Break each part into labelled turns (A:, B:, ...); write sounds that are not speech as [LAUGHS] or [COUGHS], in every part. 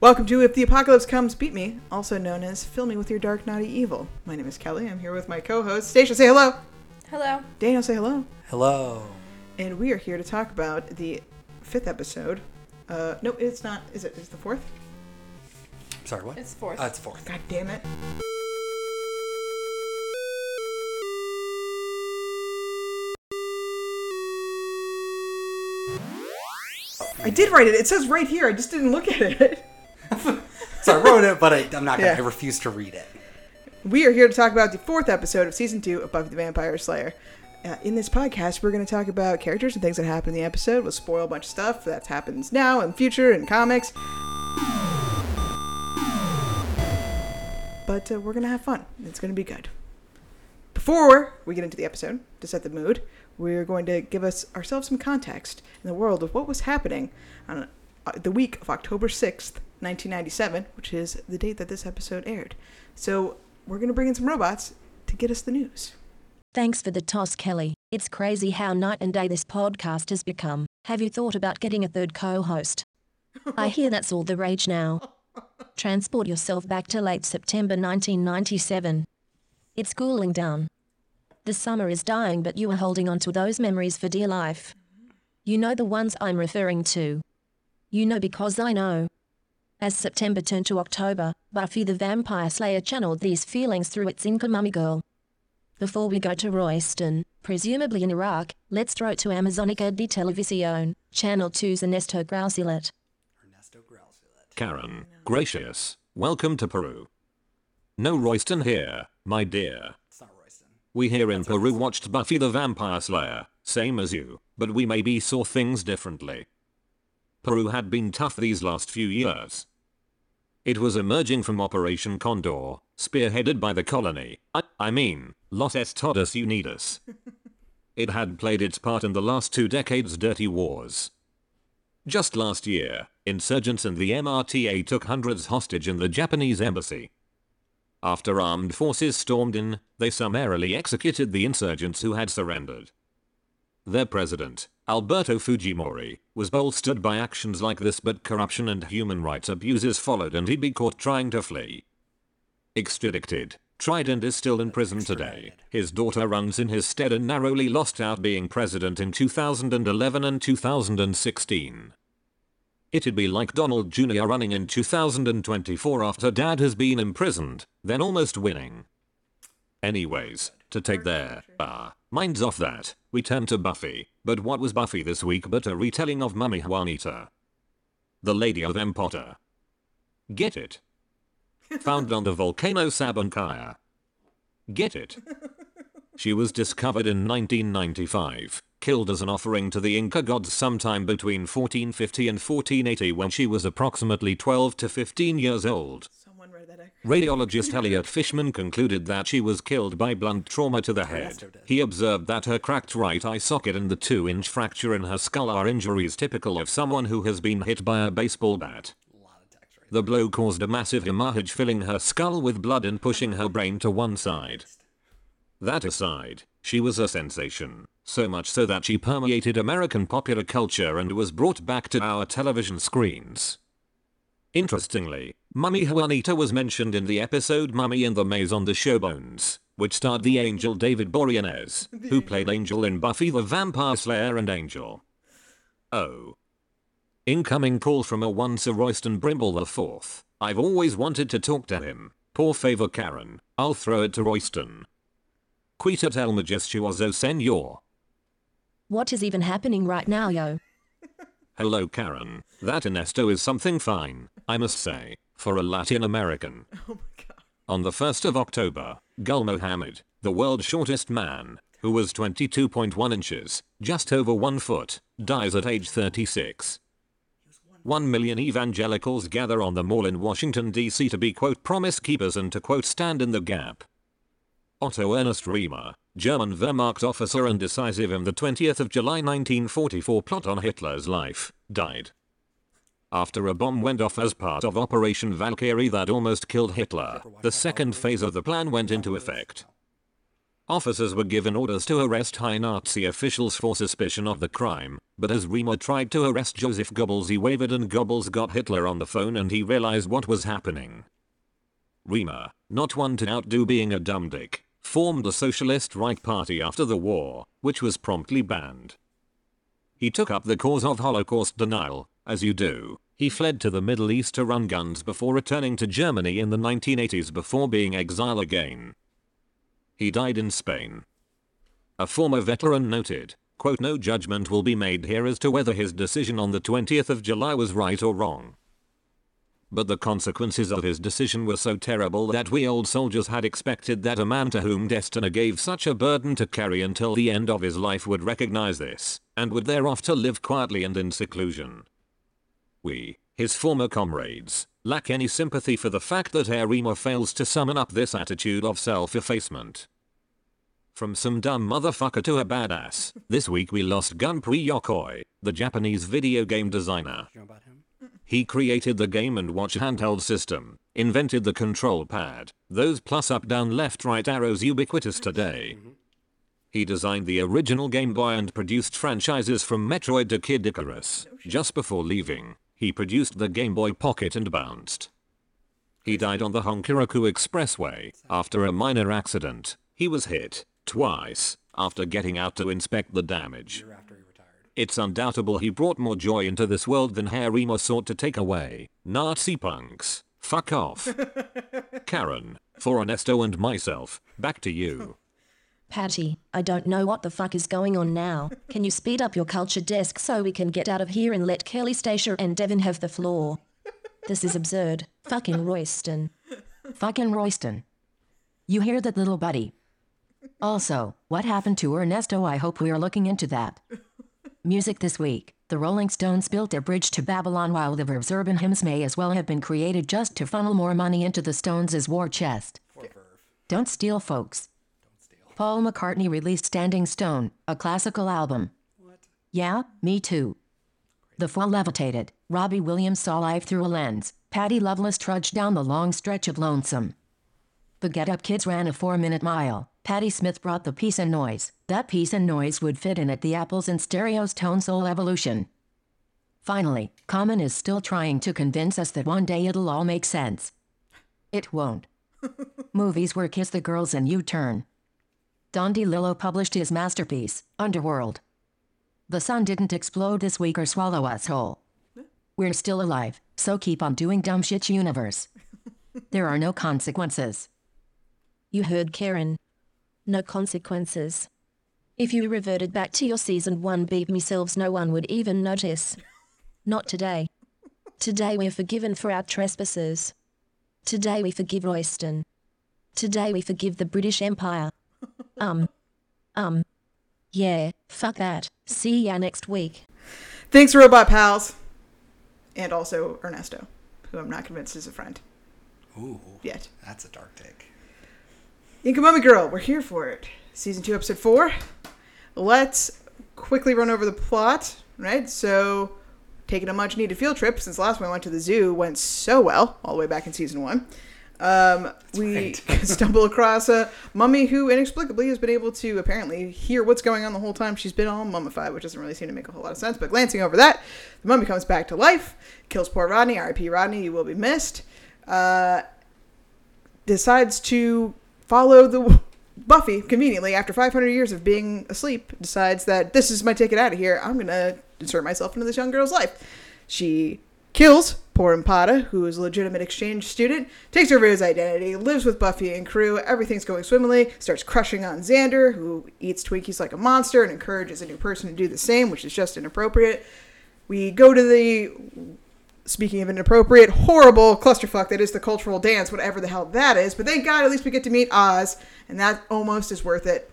A: Welcome to If the Apocalypse Comes, Beat Me, also known as Fill Me with Your Dark Naughty Evil. My name is Kelly. I'm here with my co-host Stacia. Say hello.
B: Hello.
A: Daniel, say hello.
C: Hello.
A: And we are here to talk about the fifth episode. Uh, no, it's not. Is it? Is it the fourth?
C: Sorry, what?
B: It's fourth.
C: Uh, it's fourth.
A: God damn it. I did write it. It says right here. I just didn't look at it. [LAUGHS] [LAUGHS]
C: So I wrote it, but I, I'm not gonna.
A: Yeah.
C: I refuse to read it.
A: We are here to talk about the fourth episode of season two of Buffy the Vampire Slayer. Uh, in this podcast, we're going to talk about characters and things that happen in the episode. We'll spoil a bunch of stuff that happens now and future in comics. But uh, we're going to have fun. It's going to be good. Before we get into the episode, to set the mood, we're going to give us ourselves some context in the world of what was happening on the week of October 6th, 1997, which is the date that this episode aired. So we're going to bring in some robots to get us the news.
D: Thanks for the toss, Kelly. It's crazy how night and day this podcast has become. Have you thought about getting a third co host? I hear that's all the rage now. [LAUGHS] Transport yourself back to late September 1997. It's cooling down. The summer is dying, but you are holding on to those memories for dear life. You know the ones I'm referring to. You know because I know. As September turned to October, Buffy the Vampire Slayer channeled these feelings through its Inca mummy girl. Before we go to Royston, presumably in Iraq, let's throw it to Amazonica de Televisión, Channel 2's Ernesto Grausilet.
C: Ernesto Grausilet.
E: Karen, gracious, welcome to Peru. No Royston here, my dear.
C: It's not Royston.
E: We here in Peru watched Buffy the Vampire Slayer, same as you, but we maybe saw things differently. Peru had been tough these last few years. It was emerging from Operation Condor, spearheaded by the colony, I, I mean, Los Estados Unidos. [LAUGHS] It had played its part in the last two decades' dirty wars. Just last year, insurgents and the MRTA took hundreds hostage in the Japanese embassy. After armed forces stormed in, they summarily executed the insurgents who had surrendered. Their president, Alberto Fujimori, was bolstered by actions like this but corruption and human rights abuses followed and he'd be caught trying to flee. Extradited, tried and is still in prison today. His daughter runs in his stead and narrowly lost out being president in 2011 and 2016. It'd be like Donald Jr. running in 2024 after dad has been imprisoned, then almost winning. Anyways, to take their, ah, minds off that, we turn to Buffy, but what was Buffy this week but a retelling of Mummy Juanita? The Lady of Ampato. Get it? [LAUGHS] Found on the volcano Sabancaya. Get it? [LAUGHS] She was discovered in 1995, killed as an offering to the Inca gods sometime between 1450 and 1480 when she was approximately 12 to 15 years old.
A: Someone read that.
E: Radiologist Elliot Fishman concluded that she was killed by blunt trauma to the head. He observed that her cracked right eye socket and the 2-inch fracture in her skull are injuries typical of someone who has been hit by a baseball bat.
C: A lot of text right
E: The blow caused a massive hemorrhage filling her skull with blood and pushing her brain to one side. That aside, she was a sensation, so much so that she permeated American popular culture and was brought back to our television screens. Interestingly, Mummy Juanita was mentioned in the episode Mummy in the Maze on the show Bones, which starred the angel David Boreanaz, who played Angel in Buffy the Vampire Slayer and Angel. Oh. Incoming call from a one Sir Royston Brimble IV. I've always wanted to talk to him. Poor favor Karen, I'll throw it to Royston. Quitat el majestuoso senor.
D: What is even happening right now, yo?
E: Hello Karen, that Ernesto is something fine, I must say, for a Latin American. [LAUGHS]
A: Oh my god.
E: On the 1st of October, Gul Mohammed, the world's shortest man, who was 22.1 inches, just over 1 foot, dies at age 36. 1 million evangelicals gather on the mall in Washington, D.C. to be quote promise keepers and to quote stand in the gap. Otto Ernst Remer, German Wehrmacht officer and decisive in the 20th of July 1944 plot on Hitler's life, died. After a bomb went off as part of Operation Valkyrie that almost killed Hitler, the second phase of the plan went into effect. Officers were given orders to arrest high Nazi officials for suspicion of the crime, but as Remer tried to arrest Joseph Goebbels he wavered and Goebbels got Hitler on the phone and he realized what was happening. Remer, not one to outdo being a dumb dick, formed the Socialist Reich Party after the war, which was promptly banned. He took up the cause of Holocaust denial, as you do. He fled to the Middle East to run guns before returning to Germany in the 1980s before being exiled again. He died in Spain. A former veteran noted, quote, no judgment will be made here as to whether his decision on the 20th of July was right or wrong. But the consequences of his decision were so terrible that we old soldiers had expected that a man to whom destiny gave such a burden to carry until the end of his life would recognize this, and would thereafter live quietly and in seclusion. We, his former comrades, lack any sympathy for the fact that Arima fails to summon up this attitude of self-effacement. From some dumb motherfucker to a badass, this week we lost Gunpei Yokoi, the Japanese video game designer.
C: You know about him?
E: He created the game and watch handheld system, invented the control pad, those plus up down left right arrows ubiquitous mm-hmm. today. Mm-hmm. He designed the original Game Boy and produced franchises from Metroid to Kid Icarus. Just before leaving, he produced the Game Boy Pocket and bounced. He died on the Hokuriku Expressway after a minor accident. He was hit twice after getting out to inspect the damage.
C: Year after he retired.
E: It's undoubtable he brought more joy into this world than Harima sought to take away. Nazi punks. Fuck off. [LAUGHS] Karen, for Ernesto and myself, back to you.
D: Patty, I don't know what the fuck is going on now. Can you speed up your culture desk so we can get out of here and let Kelly Stacia and Devin have the floor? This is absurd. Fucking Royston.
B: Fucking Royston. You hear that little buddy? Also, what happened to Ernesto? I hope we are looking into that. Music this week. The Rolling Stones built a bridge to Babylon while the Verve's urban hymns may as well have been created just to funnel more money into the Stones' war chest. Don't steal, folks. Paul McCartney released Standing Stone, a classical album.
C: What?
B: Yeah, me too. The fall levitated. Robbie Williams saw life through a lens. Patty Loveless trudged down the long stretch of lonesome. The Get Up Kids ran a four minute mile. Patti Smith brought the peace and noise. That peace and noise would fit in at the Apples in Stereo's Tone Soul Evolution. Finally, Common is still trying to convince us that one day it'll all make sense. It won't. [LAUGHS] Movies were Kiss the Girls and U Turn. Don DeLillo published his masterpiece, Underworld. The sun didn't explode this week or swallow us whole. We're still alive, so keep on doing dumb shit, universe. There are no consequences.
D: You heard Karen. No consequences. If you reverted back to your season 1 beat selves, no one would even notice. Not today. Today we're forgiven for our trespasses. Today we forgive Royston. Today we forgive the British Empire. Um. Um. Yeah, fuck that. See ya next week.
A: Thanks, Robot Pals. And also Ernesto, who I'm not convinced is a friend
C: Ooh.
A: yet.
C: That's a dark take.
A: Inca Mummy Girl, we're here for it. Season 2, Episode 4. Let's quickly run over the plot, right? So, taking a much needed field trip since last time I went to the zoo went so well, all the way back in Season 1. Um, we
C: right. [LAUGHS]
A: stumble across a mummy who inexplicably has been able to apparently hear what's going on the whole time she's been all mummified, which doesn't really seem to make a whole lot of sense. But glancing over that, the mummy comes back to life, kills poor Rodney. R.I.P. Rodney, you will be missed. Uh, decides to follow the Buffy conveniently after 500 years of being asleep decides that this is my ticket out of here. I'm gonna insert myself into this young girl's life. She kills poor Ampata, who is a legitimate exchange student, takes over his identity, lives with Buffy and crew. Everything's going swimmingly. Starts crushing on Xander, who eats Twinkies like a monster and encourages a new person to do the same, which is just inappropriate. We go to the speaking of inappropriate, horrible clusterfuck that is the cultural dance, whatever the hell that is. But thank God, at least we get to meet Oz, and that almost is worth it.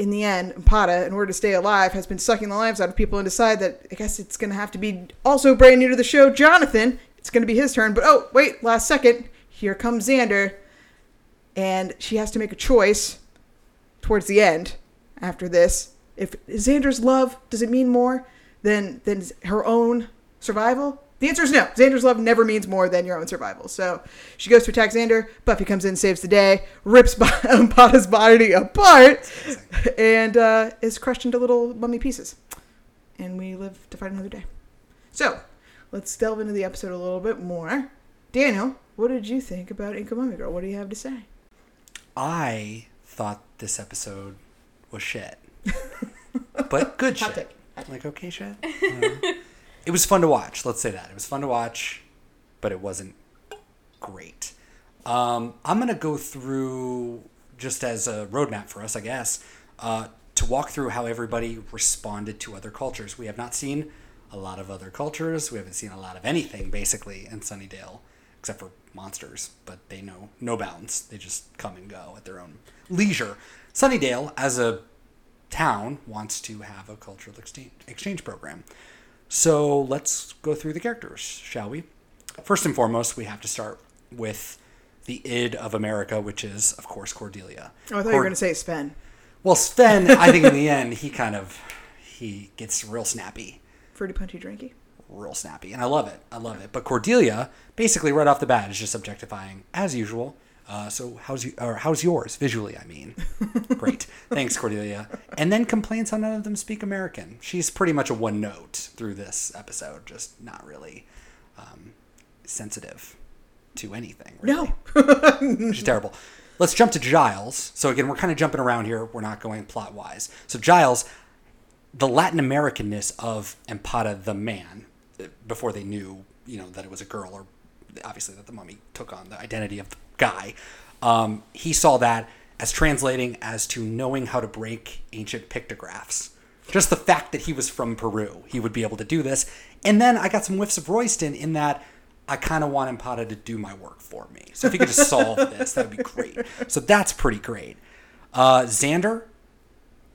A: In the end, Pata, in order to stay alive, has been sucking the lives out of people and decide that I guess it's going to have to be also brand new to the show, Jonathan. It's going to be his turn. But oh, wait, last second, here comes Xander. And she has to make a choice towards the end after this. If Xander's love, does it mean more than, than her own survival The answer is no. Xander's love never means more than your own survival. So she goes to attack Xander. Buffy comes in, saves the day, rips [LAUGHS] Ampata's body apart, and uh, is crushed into little mummy pieces. And we live to fight another day. So let's delve into the episode a little bit more. Daniel, what did you think about Inca Mummy Girl? What do you have to say?
C: I thought this episode was shit, but good [LAUGHS]
A: Hot
C: shit.
A: take.
C: Like okay shit. [LAUGHS] Uh, it was fun to watch. Let's say that it was fun to watch, but it wasn't great. Um, I'm gonna go through just as a roadmap for us, I guess, uh, to walk through how everybody responded to other cultures. We have not seen a lot of other cultures. We haven't seen a lot of anything basically in Sunnydale, except for monsters. But they know no bounds. They just come and go at their own leisure. Sunnydale, as a town, wants to have a cultural exchange exchange program. So let's go through the characters, shall we? First and foremost, we have to start with the id of America, which is, of course, Cordelia.
A: Oh, I thought you were going to say Sven.
C: Well, Sven, I think in the [LAUGHS] end, he kind of he gets real snappy,
A: Fruity Punchy Drinky.
C: real snappy, and I love it. I love it. But Cordelia, basically, right off the bat, is just objectifying as usual. Uh, so how's you or how's yours visually? I mean, [LAUGHS] great, thanks, Cordelia. And then complains how none of them speak American. She's pretty much a one note through this episode, just not really um, sensitive to anything. Really.
A: No. [LAUGHS]
C: She's terrible. Let's jump to Giles. So again, we're kind of jumping around here. We're not going plot wise. So Giles, the Latin Americanness of Ampata the man, before they knew, you know, that it was a girl, or obviously that the mummy took on the identity of the guy. Um, he saw that as translating as to knowing how to break ancient pictographs. Just the fact that he was from Peru, he would be able to do this. And then I got some whiffs of Royston in that I kind of want Ampata to do my work for me. So if he could just solve [LAUGHS] this, that would be great. So that's pretty great. Uh, Xander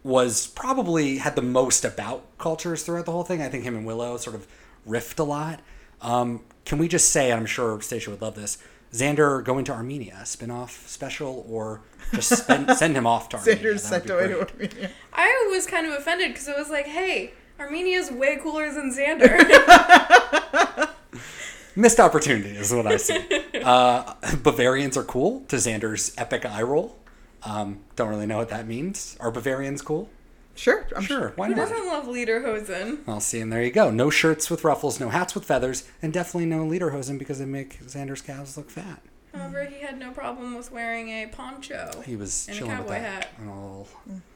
C: was probably had the most about cultures throughout the whole thing. I think him and Willow sort of riffed a lot. Um, can we just say, I'm sure Stacia would love this, Xander going to Armenia, spin-off special, or just spend, [LAUGHS] send him off to Armenia?
A: Xander's sent away to. Armenia.
F: I was kind of offended because it was like, hey, Armenia's way cooler than Xander. [LAUGHS]
C: Missed opportunity is what I see. [LAUGHS] uh, Bavarians are cool to Xander's epic eye roll. Um, don't really know what that means. Are Bavarians cool?
A: Sure. I'm
C: Sure, why
F: Who
C: not?
F: doesn't love Lederhosen?
C: Well, see, and there you go. No shirts with ruffles, no hats with feathers, and definitely no lederhosen because they make Xander's calves look fat.
F: However, he had no problem with wearing a poncho.
C: He was
F: And a
C: chilling with that.
F: hat.
C: And a little,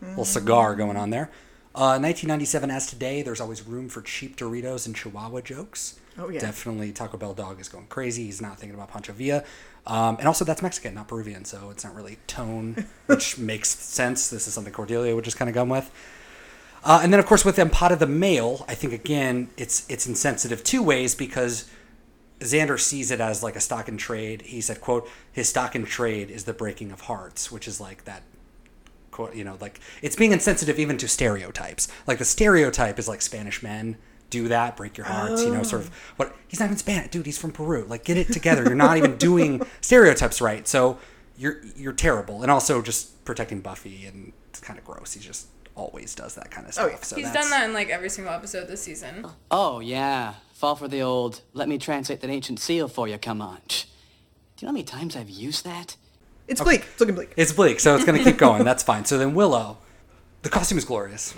C: little cigar going on there. Uh, 1997, as today, there's always room for cheap Doritos and Chihuahua jokes.
A: Oh, yeah.
C: Definitely Taco Bell dog is going crazy. He's not thinking about Pancho Villa. Um, and also, that's Mexican, not Peruvian, so it's not really tone, [LAUGHS] which makes sense. This is something Cordelia would just kind of come with. Uh, and then, of course, with Ampata the male, I think again it's it's insensitive two ways because Xander sees it as like a stock and trade. He said, "quote His stock and trade is the breaking of hearts," which is like that. Quote, you know, like it's being insensitive even to stereotypes. Like the stereotype is like Spanish men do that, break your hearts. You know, sort of. Oh. What he's not even Spanish, dude. He's from Peru. Like, get it together. You're not even doing [LAUGHS] stereotypes right. So you're you're terrible. And also just protecting Buffy and it's kind of gross. He just always does that kind of oh, stuff.
A: yeah.
C: So
F: He's
C: that's-
F: done that in like every single episode this season.
G: Oh, yeah. Fall for the old, let me translate that ancient seal for you, come on. Do you know how many times I've used that?
A: It's bleak. It's looking bleak.
C: It's bleak, so it's going to keep [LAUGHS] going. That's fine. So then Willow, the costume is glorious.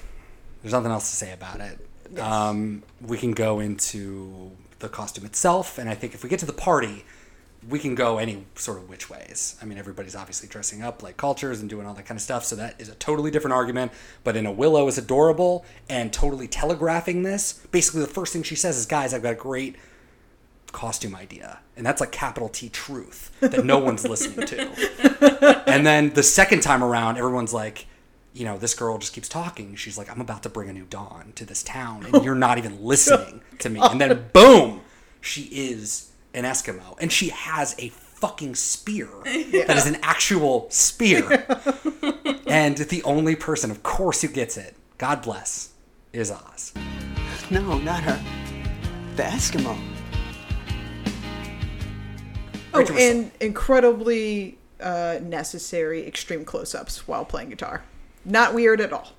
C: There's nothing else to say about it. Um, we can go into the costume itself, and I think if we get to the party, we can go any sort of which ways. I mean, everybody's obviously dressing up like cultures and doing all that kind of stuff, so that is a totally different argument. But in a Willow is adorable and totally telegraphing this. Basically, the first thing she says is, "Guys, I've got a great costume idea," and that's like capital T truth that no one's listening to. [LAUGHS] And then the second time around, everyone's like, you know, this girl just keeps talking. She's like, I'm about to bring a new dawn to this town, and you're not even [LAUGHS] listening to me. And then boom, she is an Eskimo, and she has a fucking spear [LAUGHS] that is an actual spear. [LAUGHS] and the only person, of course, who gets it, God bless, is Oz.
G: No, not her. The Eskimo.
A: Oh, and incredibly uh, necessary extreme close-ups while playing guitar. Not weird at all.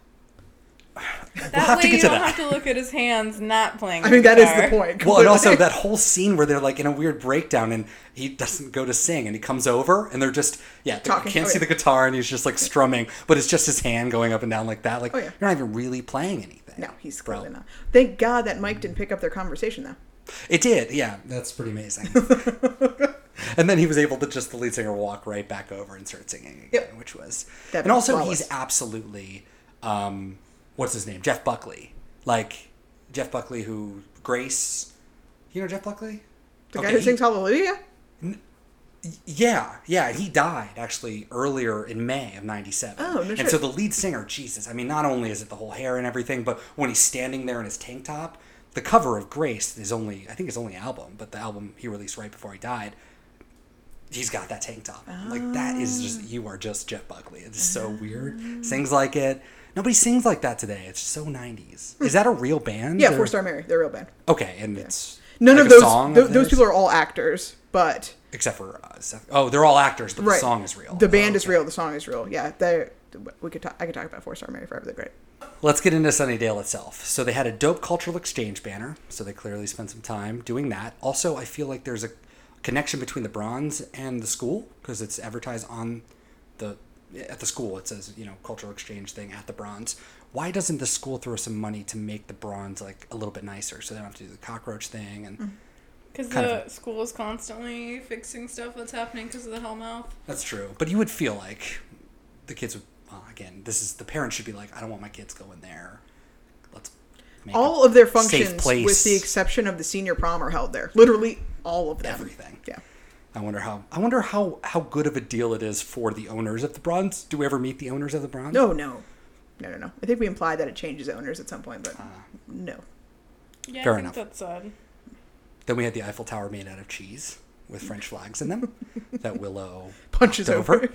F: That
C: have to get
F: you
C: to
F: don't
C: that.
F: have to look at his hands not playing.
A: I mean, that is the
F: guitar.
A: point.
C: Well, and also [LAUGHS] that whole scene where they're like in a weird breakdown and he doesn't go to sing and he comes over and they're just yeah, they can't
A: Oh,
C: see
A: yeah.
C: the guitar and he's just like strumming, but it's just his hand going up and down like that. Like
A: Oh, yeah.
C: you're not even really playing anything.
A: No, he's
C: bro.
A: clearly not. Thank God that Mike didn't pick up their conversation though.
C: It did, yeah. [LAUGHS] That's pretty amazing. [LAUGHS] and then he was able to just the lead singer walk right back over and start singing again,
A: Yep.
C: which was
A: That
C: and also
A: flawless.
C: he's absolutely um, what's his name? Jeff Buckley. Like Jeff Buckley who Grace you know Jeff Buckley?
A: The
C: Okay,
A: guy who
C: he-
A: sings Hallelujah.
C: Yeah, yeah, he died actually earlier in May of '97.
A: Oh, no
C: And
A: shit.
C: so the lead singer, Jesus, I mean, not only is it the whole hair and everything, but when he's standing there in his tank top, the cover of Grace is only, I think, his only album, but the album he released right before he died, he's got that tank top. Like that is
A: Ah.
C: just you are just Jeff Buckley. It's so weird. Sings like it. Nobody sings like that today. It's so '90s. Is that a real band?
A: Hmm. Yeah,
C: or-
A: Four Star Mary. They're a real band.
C: Okay, and it's
A: None
C: like
A: of
C: a
A: those.
C: song
A: tho-
C: of
A: those people are all actors, but
C: except for uh, Seth. Oh, they're all actors, but
A: right.
C: the song is real.
A: The band
C: Oh,
A: is real. The song is real. Yeah, they. We could. Talk, I could talk about Four Star Mary forever. They're great.
C: Let's get into Sunnydale itself. So they had a dope cultural exchange banner, so they clearly spent some time doing that. Also, I feel like there's a connection between the bronze and the school because it's advertised on the at the school. It says you know cultural exchange thing at the bronze. Why doesn't the school throw some money to make the bronze like a little bit nicer so they don't have to do the cockroach thing and
F: mm.
C: Because
F: the
C: of
F: school is constantly fixing stuff that's happening because of the Hellmouth.
C: That's true. But you would feel like the kids would, well, again, this is the parents should be like, I don't want my kids going there. Let's make
A: All
C: a
A: of their
C: safe
A: functions,
C: place.
A: with the exception of the senior prom, are held there. Literally all of them.
C: Everything.
A: Yeah.
C: I wonder how. I wonder how how good of a deal it is for the owners of the Bronze. Do we ever meet the owners of the Bronze?
A: No, no, no, no, no. I think we implied that it changes owners at some point, but
C: Ah.
A: no.
F: Yeah,
C: Fair
F: I think
C: enough.
F: that's sad.
C: Then we had the Eiffel Tower made out of cheese with French flags in them. that Willow [LAUGHS]
A: Punches over.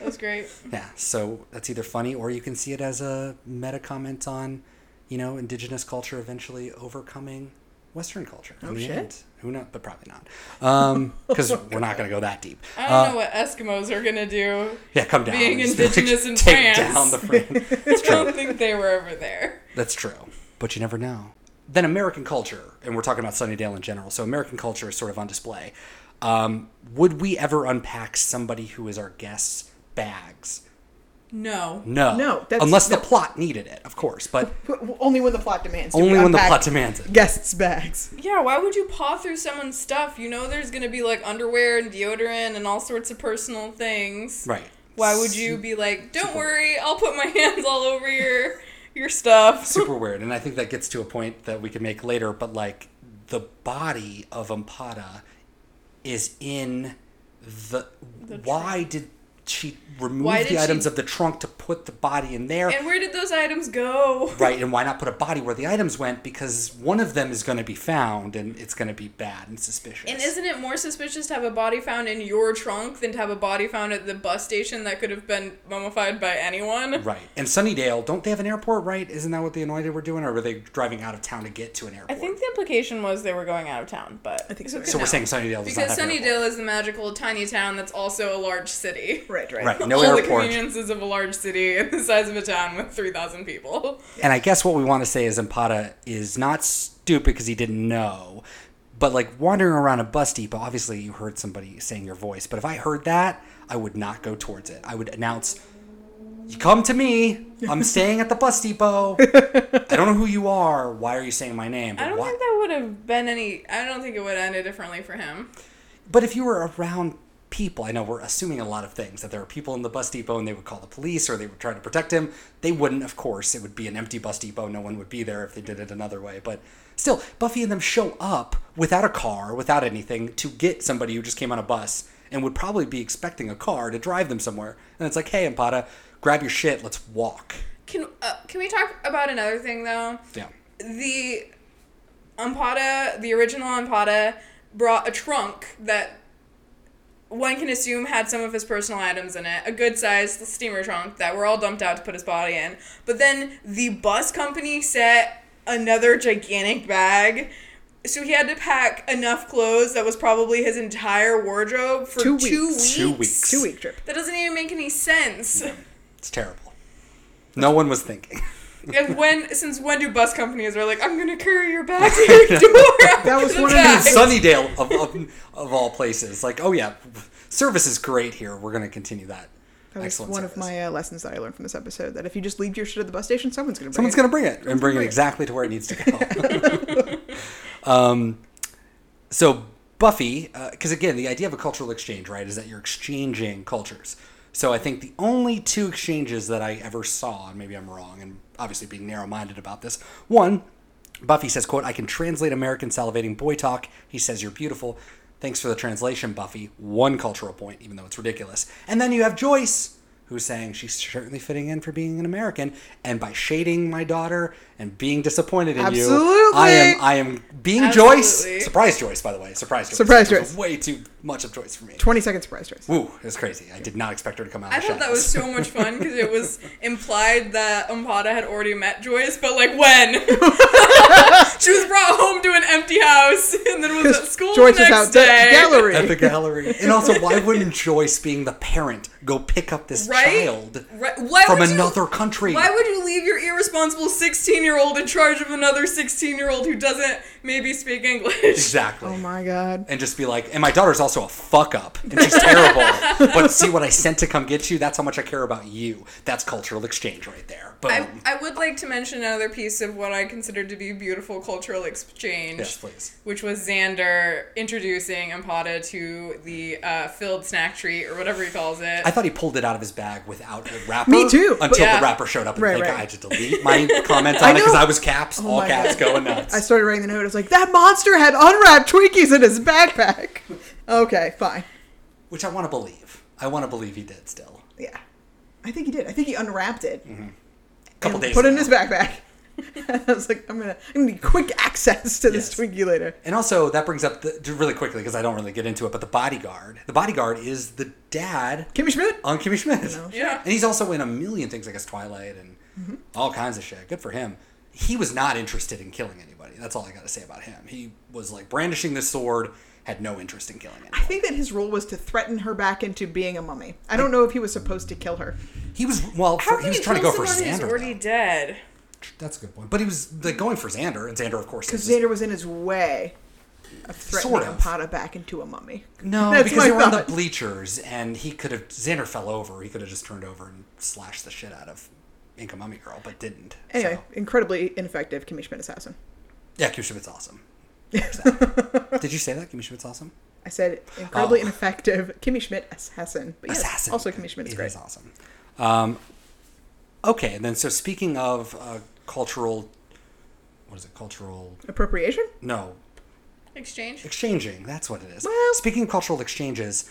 F: That's great.
C: Yeah, so that's either funny or you can see it as a meta comment on, you know, indigenous culture eventually overcoming Western culture.
A: Oh, shit.
C: end. Who knows? But probably not. [LAUGHS] Because we're not going to go that deep.
F: I don't
C: Uh,
F: know what Eskimos are gonna do.
C: Yeah, come down.
F: being indigenous in
C: take
F: France.
C: down the Fran- [LAUGHS]
F: I don't think they were ever there.
C: That's true, but you never know. Then American culture, and we're talking about Sunnydale in general. So American culture is sort of on display. Um, would we ever unpack somebody who is our guest's bags?
F: No.
C: No,
A: No, that's-
C: unless the
A: no.
C: plot needed it, of course. But [LAUGHS]
A: Only when the plot demands. do
C: Only when the plot demands it.
A: Guests' bags.
F: Yeah, why would you paw through someone's stuff? You know there's gonna be like underwear and deodorant and all sorts of personal things.
C: right,
F: Why would you be like, don't worry, I'll put my [LAUGHS] hands all over your your stuff. [LAUGHS]
C: super weird. And I think that gets to a point that we can make later. But like the body of Ampata is in the. why did she
F: removed
C: the
F: did she-
C: items of the trunk to put the body in there?
F: And where did those items go? [LAUGHS]
C: Right, and why not put a body where the items went? Because one of them is going to be found, and it's going to be bad and suspicious.
F: And isn't it more suspicious to have a body found in your trunk than to have a body found at the bus station that could have been mummified by anyone?
C: right? And Sunnydale, don't they have an airport? Right? Isn't that what the Anointed were doing, or were they driving out of town to get to an airport?
F: I think the implication was they were going out of town, but I
A: think so,
C: so. We're saying Sunnydale does
F: because
C: not have an
F: Sunnydale is the magical tiny town that's also a large city.
A: Right, right.
C: Right, no
F: All the conveniences of a large city [LAUGHS] the size of a town with three thousand people.
C: And I guess what we want to say is Ampata is not stupid because he didn't know, but like wandering around a bus depot. Obviously, you heard somebody saying your voice, but if I heard that, I would not go towards it. I would announce, "You come to me. I'm [LAUGHS] staying at the bus depot. I don't know who you are. Why are you saying my name?
F: I don't
C: why-
F: think that would have been any. I don't think it would have ended differently for him.
C: But if you were around people, I know we're assuming a lot of things that there are people in the bus depot and they would call the police or they would try to protect him. They wouldn't, of course. It would be an empty bus depot. No one would be there if they did it another way. But still, Buffy and them show up without a car, without anything, to get somebody who just came on a bus and would probably be expecting a car to drive them somewhere. And it's like, hey, Ampata, grab your shit. Let's walk.
F: Can uh, can we talk about another thing though?
C: Yeah.
F: the Ampata, the original Ampata, brought a trunk that one can assume had some of his personal items in it, a good sized steamer trunk that were all dumped out to put his body in. But then the bus company set another gigantic bag. So he had to pack enough clothes that was probably his entire wardrobe for
A: Two
F: two
A: weeks.
F: weeks.
C: Two weeks.
A: Two week trip.
F: That doesn't even make any sense.
C: It's terrible. No one was thinking. [LAUGHS]
F: And when since when do bus companies are like, I'm gonna carry your bag to [LAUGHS] your door?
A: That was one of
F: fact."
A: his-
C: Sunnydale of, of, of all places. Like, oh yeah, service is great here. We're going to continue that.
A: That was
C: Excellent
A: one of
C: service.
A: my uh, lessons that I learned from this episode. That if you just leave your shit at the bus station, someone's gonna bring
C: Someone's
A: it.
C: going to bring it and bring it exactly to where it needs to go. [LAUGHS] [LAUGHS] um, so Buffy, because again, the idea of a cultural exchange, right, is that you're exchanging cultures. So I think the only two exchanges that I ever saw, and maybe I'm wrong, and obviously being narrow-minded about this, one, Buffy says, "quote I can translate American salivating boy talk." He says, "You're beautiful." Thanks for the translation, Buffy. One cultural point, even though it's ridiculous. And then you have Joyce, who's saying she's certainly fitting in for being an American, and by shading my daughter and being disappointed in you, I am I am being
F: Absolutely.
C: Joyce. Surprise Joyce, by the way. Surprise Joyce.
A: Surprise Joyce.
C: Way too much of Joyce for me.
A: Twenty second surprise choice.
C: Woo, it was crazy. I did not expect her to come out.
F: I
C: of the
F: thought that was so much fun because it was [LAUGHS] implied that Ampata had already met Joyce, but like when? [LAUGHS] she was brought home to an empty house and then was at school
A: Joyce
F: the
A: was
F: next
A: out the
F: day.
A: gallery.
C: at the gallery. [LAUGHS] And also, why wouldn't Joyce, being the parent, go pick up this
F: Right?
C: child
F: Right.
C: From
F: would you-
C: another country?
F: Why would you leave your irresponsible 16 year old in charge of another 16 year old who doesn't maybe speak English?
C: exactly.
A: Oh my god.
C: and just be like, and my daughter's also a fuck up, and she's terrible. [LAUGHS] but see what I sent to come get you? That's how much I care about you. That's cultural exchange right there. Boom.
F: I, I would like to mention another piece of what I consider to be beautiful cultural exchange.
C: yes, please.
F: Which was Xander introducing Ampata to the uh, filled snack treat or whatever he calls it.
C: I thought he pulled it out of his bag without the wrapper.
A: Me too,
C: Until
F: Yeah.
C: the wrapper showed up, and
A: Right,
C: like,
A: right.
C: I had to delete my [LAUGHS] comment
A: I
C: on it because. I was caps, all caps,
A: God.
C: going nuts.
A: I started writing the note. I was like, that monster had unwrapped Twinkies in his backpack. Okay, fine.
C: Which I want to believe. I want to believe he did still.
A: Yeah, I think he did. I think he unwrapped it,
C: couple
A: and
C: days.
A: put it in his backpack. [LAUGHS] I was like, I'm gonna, I'm gonna need quick access to this
C: Yes.
A: Twinkie later.
C: And also, that brings up the, really quickly because I don't really get into it. But the bodyguard, the bodyguard is the dad
A: Kimmy Schmidt.
C: on Kimmy Schmidt.
F: Yeah.
C: And he's also in a million things, I guess Twilight and
A: Mm-hmm.
C: all kinds of shit. Good for him. He was not interested in killing anybody. That's all I got to say about him. He was like brandishing this sword, had no interest in killing
A: it.
C: I
A: think that his role was to threaten her back into being a mummy. I don't know if he was supposed to kill her.
C: He was well.
F: How
C: For,
F: can
C: he was
F: you
C: trying to go for
F: someone who's
C: Xander.
F: already
C: though.
F: dead?
C: That's a good point. But he was like going for Xander, and Xander, of course,
A: Because
C: is
A: Xander was in his way of threatening
C: Sort of.
A: Ampata back into a mummy.
C: No, [LAUGHS]
A: That's
C: because
A: my
C: they were on the
A: thought.
C: bleachers, and he could have. Xander fell over. He could have just turned over and slashed the shit out of Inca Mummy Girl, but didn't.
A: Anyway,
C: So,
A: incredibly ineffective Kimmy Schmidt assassin.
C: Yeah, Kim Schmidt's awesome. [LAUGHS] Did you say that? Kim Schmidt's awesome.
A: I said incredibly
C: Oh.
A: ineffective Kimmy Schmidt assassin. But yes,
C: Assassin.
A: also Kimmy Schmidt is
C: It
A: great.
C: is awesome. Um, okay, and then so speaking of uh, cultural, what is it? Cultural?
A: Appropriation?
C: No,
F: Exchange?
C: exchanging. That's what it is.
A: Well-
C: Speaking of cultural exchanges,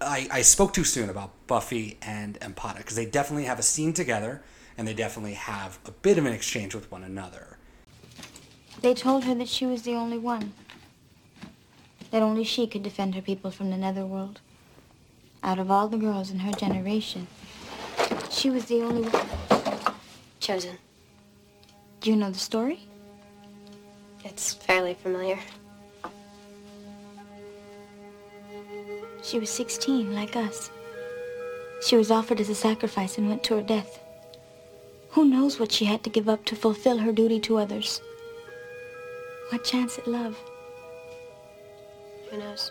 C: I, I spoke too soon about Buffy and Ampata because they definitely have a scene together and they definitely have a bit of an exchange with one another.
H: They told her that she was the only one. That only she could defend her people from the netherworld. Out of all the girls in her generation, she was the only one.
I: Chosen.
H: Do you know the story?
I: It's fairly familiar.
H: She was 16, like us. She was offered as a sacrifice and went to her death. Who knows what she had to give up to fulfill her duty to others? What chance at love?
I: Who knows?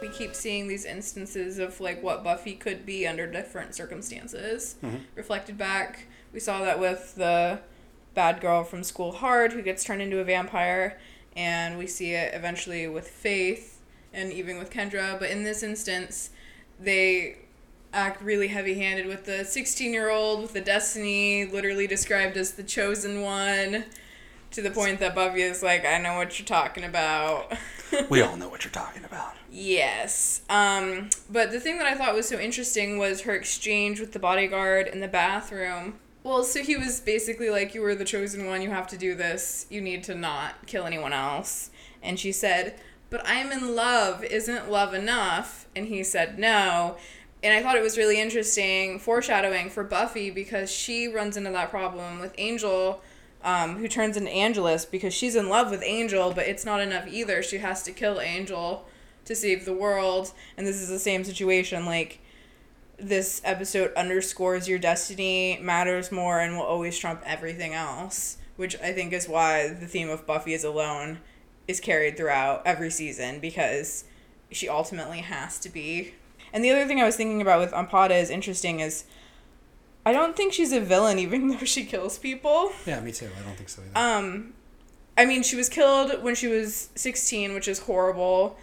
F: We keep seeing these instances of like what Buffy could be under different circumstances mm-hmm. reflected back. We saw that with the bad girl from School Hard who gets turned into a vampire, and we see it eventually with Faith and even with Kendra. But in this instance, they act really heavy handed with the 16 year old with the destiny literally described as the chosen one to the point that Buffy is like, I know what you're talking about. [LAUGHS]
C: We all know what you're talking about.
F: Yes. Um, but the thing that I thought was so interesting was her exchange with the bodyguard in the bathroom. Well, so he was basically like, You were the chosen one, you have to do this, you need to not kill anyone else. And she said, But I'm in love, isn't love enough? And he said, No. And I thought it was really interesting foreshadowing for Buffy because she runs into that problem with Angel um, who turns into Angelus because she's in love with Angel, but it's not enough either. She has to kill Angel to save the world, and this is the same situation. Like, this episode underscores your destiny matters more and will always trump everything else, which I think is why the theme of Buffy is alone is carried throughout every season because she ultimately has to be. And the other thing I was thinking about with Ampata is interesting is I don't think she's a villain even [LAUGHS] though she kills people.
C: Yeah, me too. I don't think so either.
F: Um, I mean, she was killed when she was 16, which is horrible.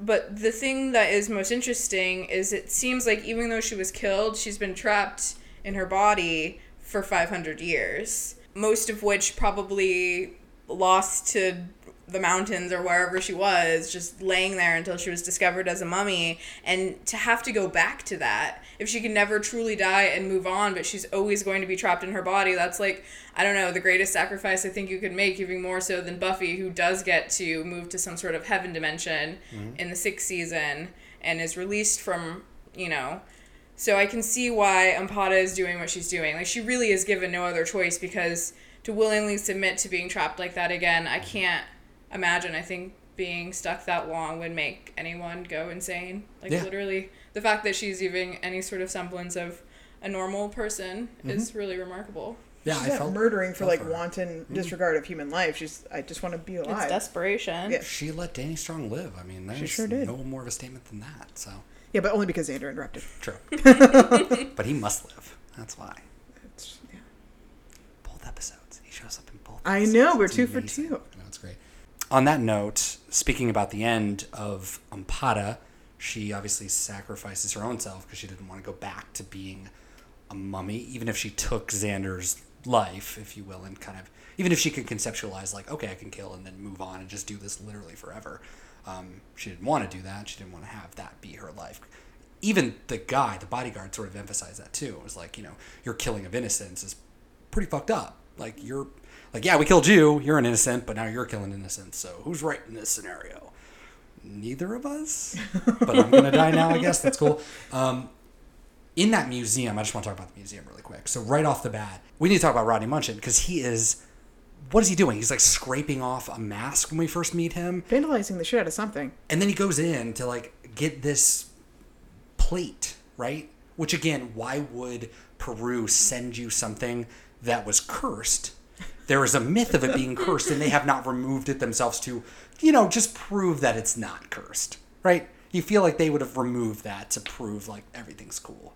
F: But the thing that is most interesting is it seems like even though she was killed, she's been trapped in her body for 500 years. Most of which probably lost to the mountains or wherever she was, just laying there until she was discovered as a mummy. And to have to go back to that, if she can never truly die and move on, but she's always going to be trapped in her body, that's like, I don't know, the greatest sacrifice I think you could make, even more so than Buffy, who does get to move to some sort of heaven dimension mm-hmm. in the sixth season and is released from, you know. So I can see why Ampata is doing what she's doing. Like, she really is given no other choice because to willingly submit to being trapped like that again, I mm-hmm. can't imagine. I think being stuck that long would make anyone go insane. Like
C: Yeah.
F: literally, the fact that she's even any sort of semblance of a normal person is really remarkable.
C: yeah,
A: She's
C: I
A: not
C: felt
A: murdering for like
C: her. Mm-hmm.
A: wanton disregard of human life. She's I just want to be alive.
F: It's desperation.
A: Yeah.
C: She let Danny Strong live. I mean, there's
A: sure did.
C: no more of a statement than that. So
A: yeah, but only because Xander interrupted.
C: true. [LAUGHS] [LAUGHS] but he must live. That's why.
A: It's, yeah.
C: Both episodes. He shows up in both.
A: I
C: episodes.
A: know, we're
C: It's
A: two for two.
C: I know, it's great. On that note, speaking about the end of Ampata, she obviously sacrifices her own self because she didn't want to go back to being a mummy, even if she took Xander's life, if you will, and kind of, even if she could conceptualize, like, okay, I can kill and then move on and just do this literally forever. Um, she didn't want to do that. She didn't want to have that be her life. Even the guy, the bodyguard, sort of emphasized that too. It was like, you know, your killing of innocence is pretty fucked up. Like you're like, yeah, we killed you, you're an innocent, but now you're killing innocents. So who's right in this scenario? Neither of us. but I'm gonna die now, I guess. That's cool. Um, in that museum, I just want to talk about the museum really quick. So right off the bat, we need to talk about Rodney Munson because he is. What is he doing? He's like scraping off a mask when we first meet him,
A: Vandalizing the shit out of something.
C: and then he goes in to like get this plate, right? Which again, why would Peru send you something that was cursed? There is a myth of it being cursed, and they have not removed it themselves to, you know, just prove that it's not cursed, right? You feel like they would have removed that to prove like everything's cool.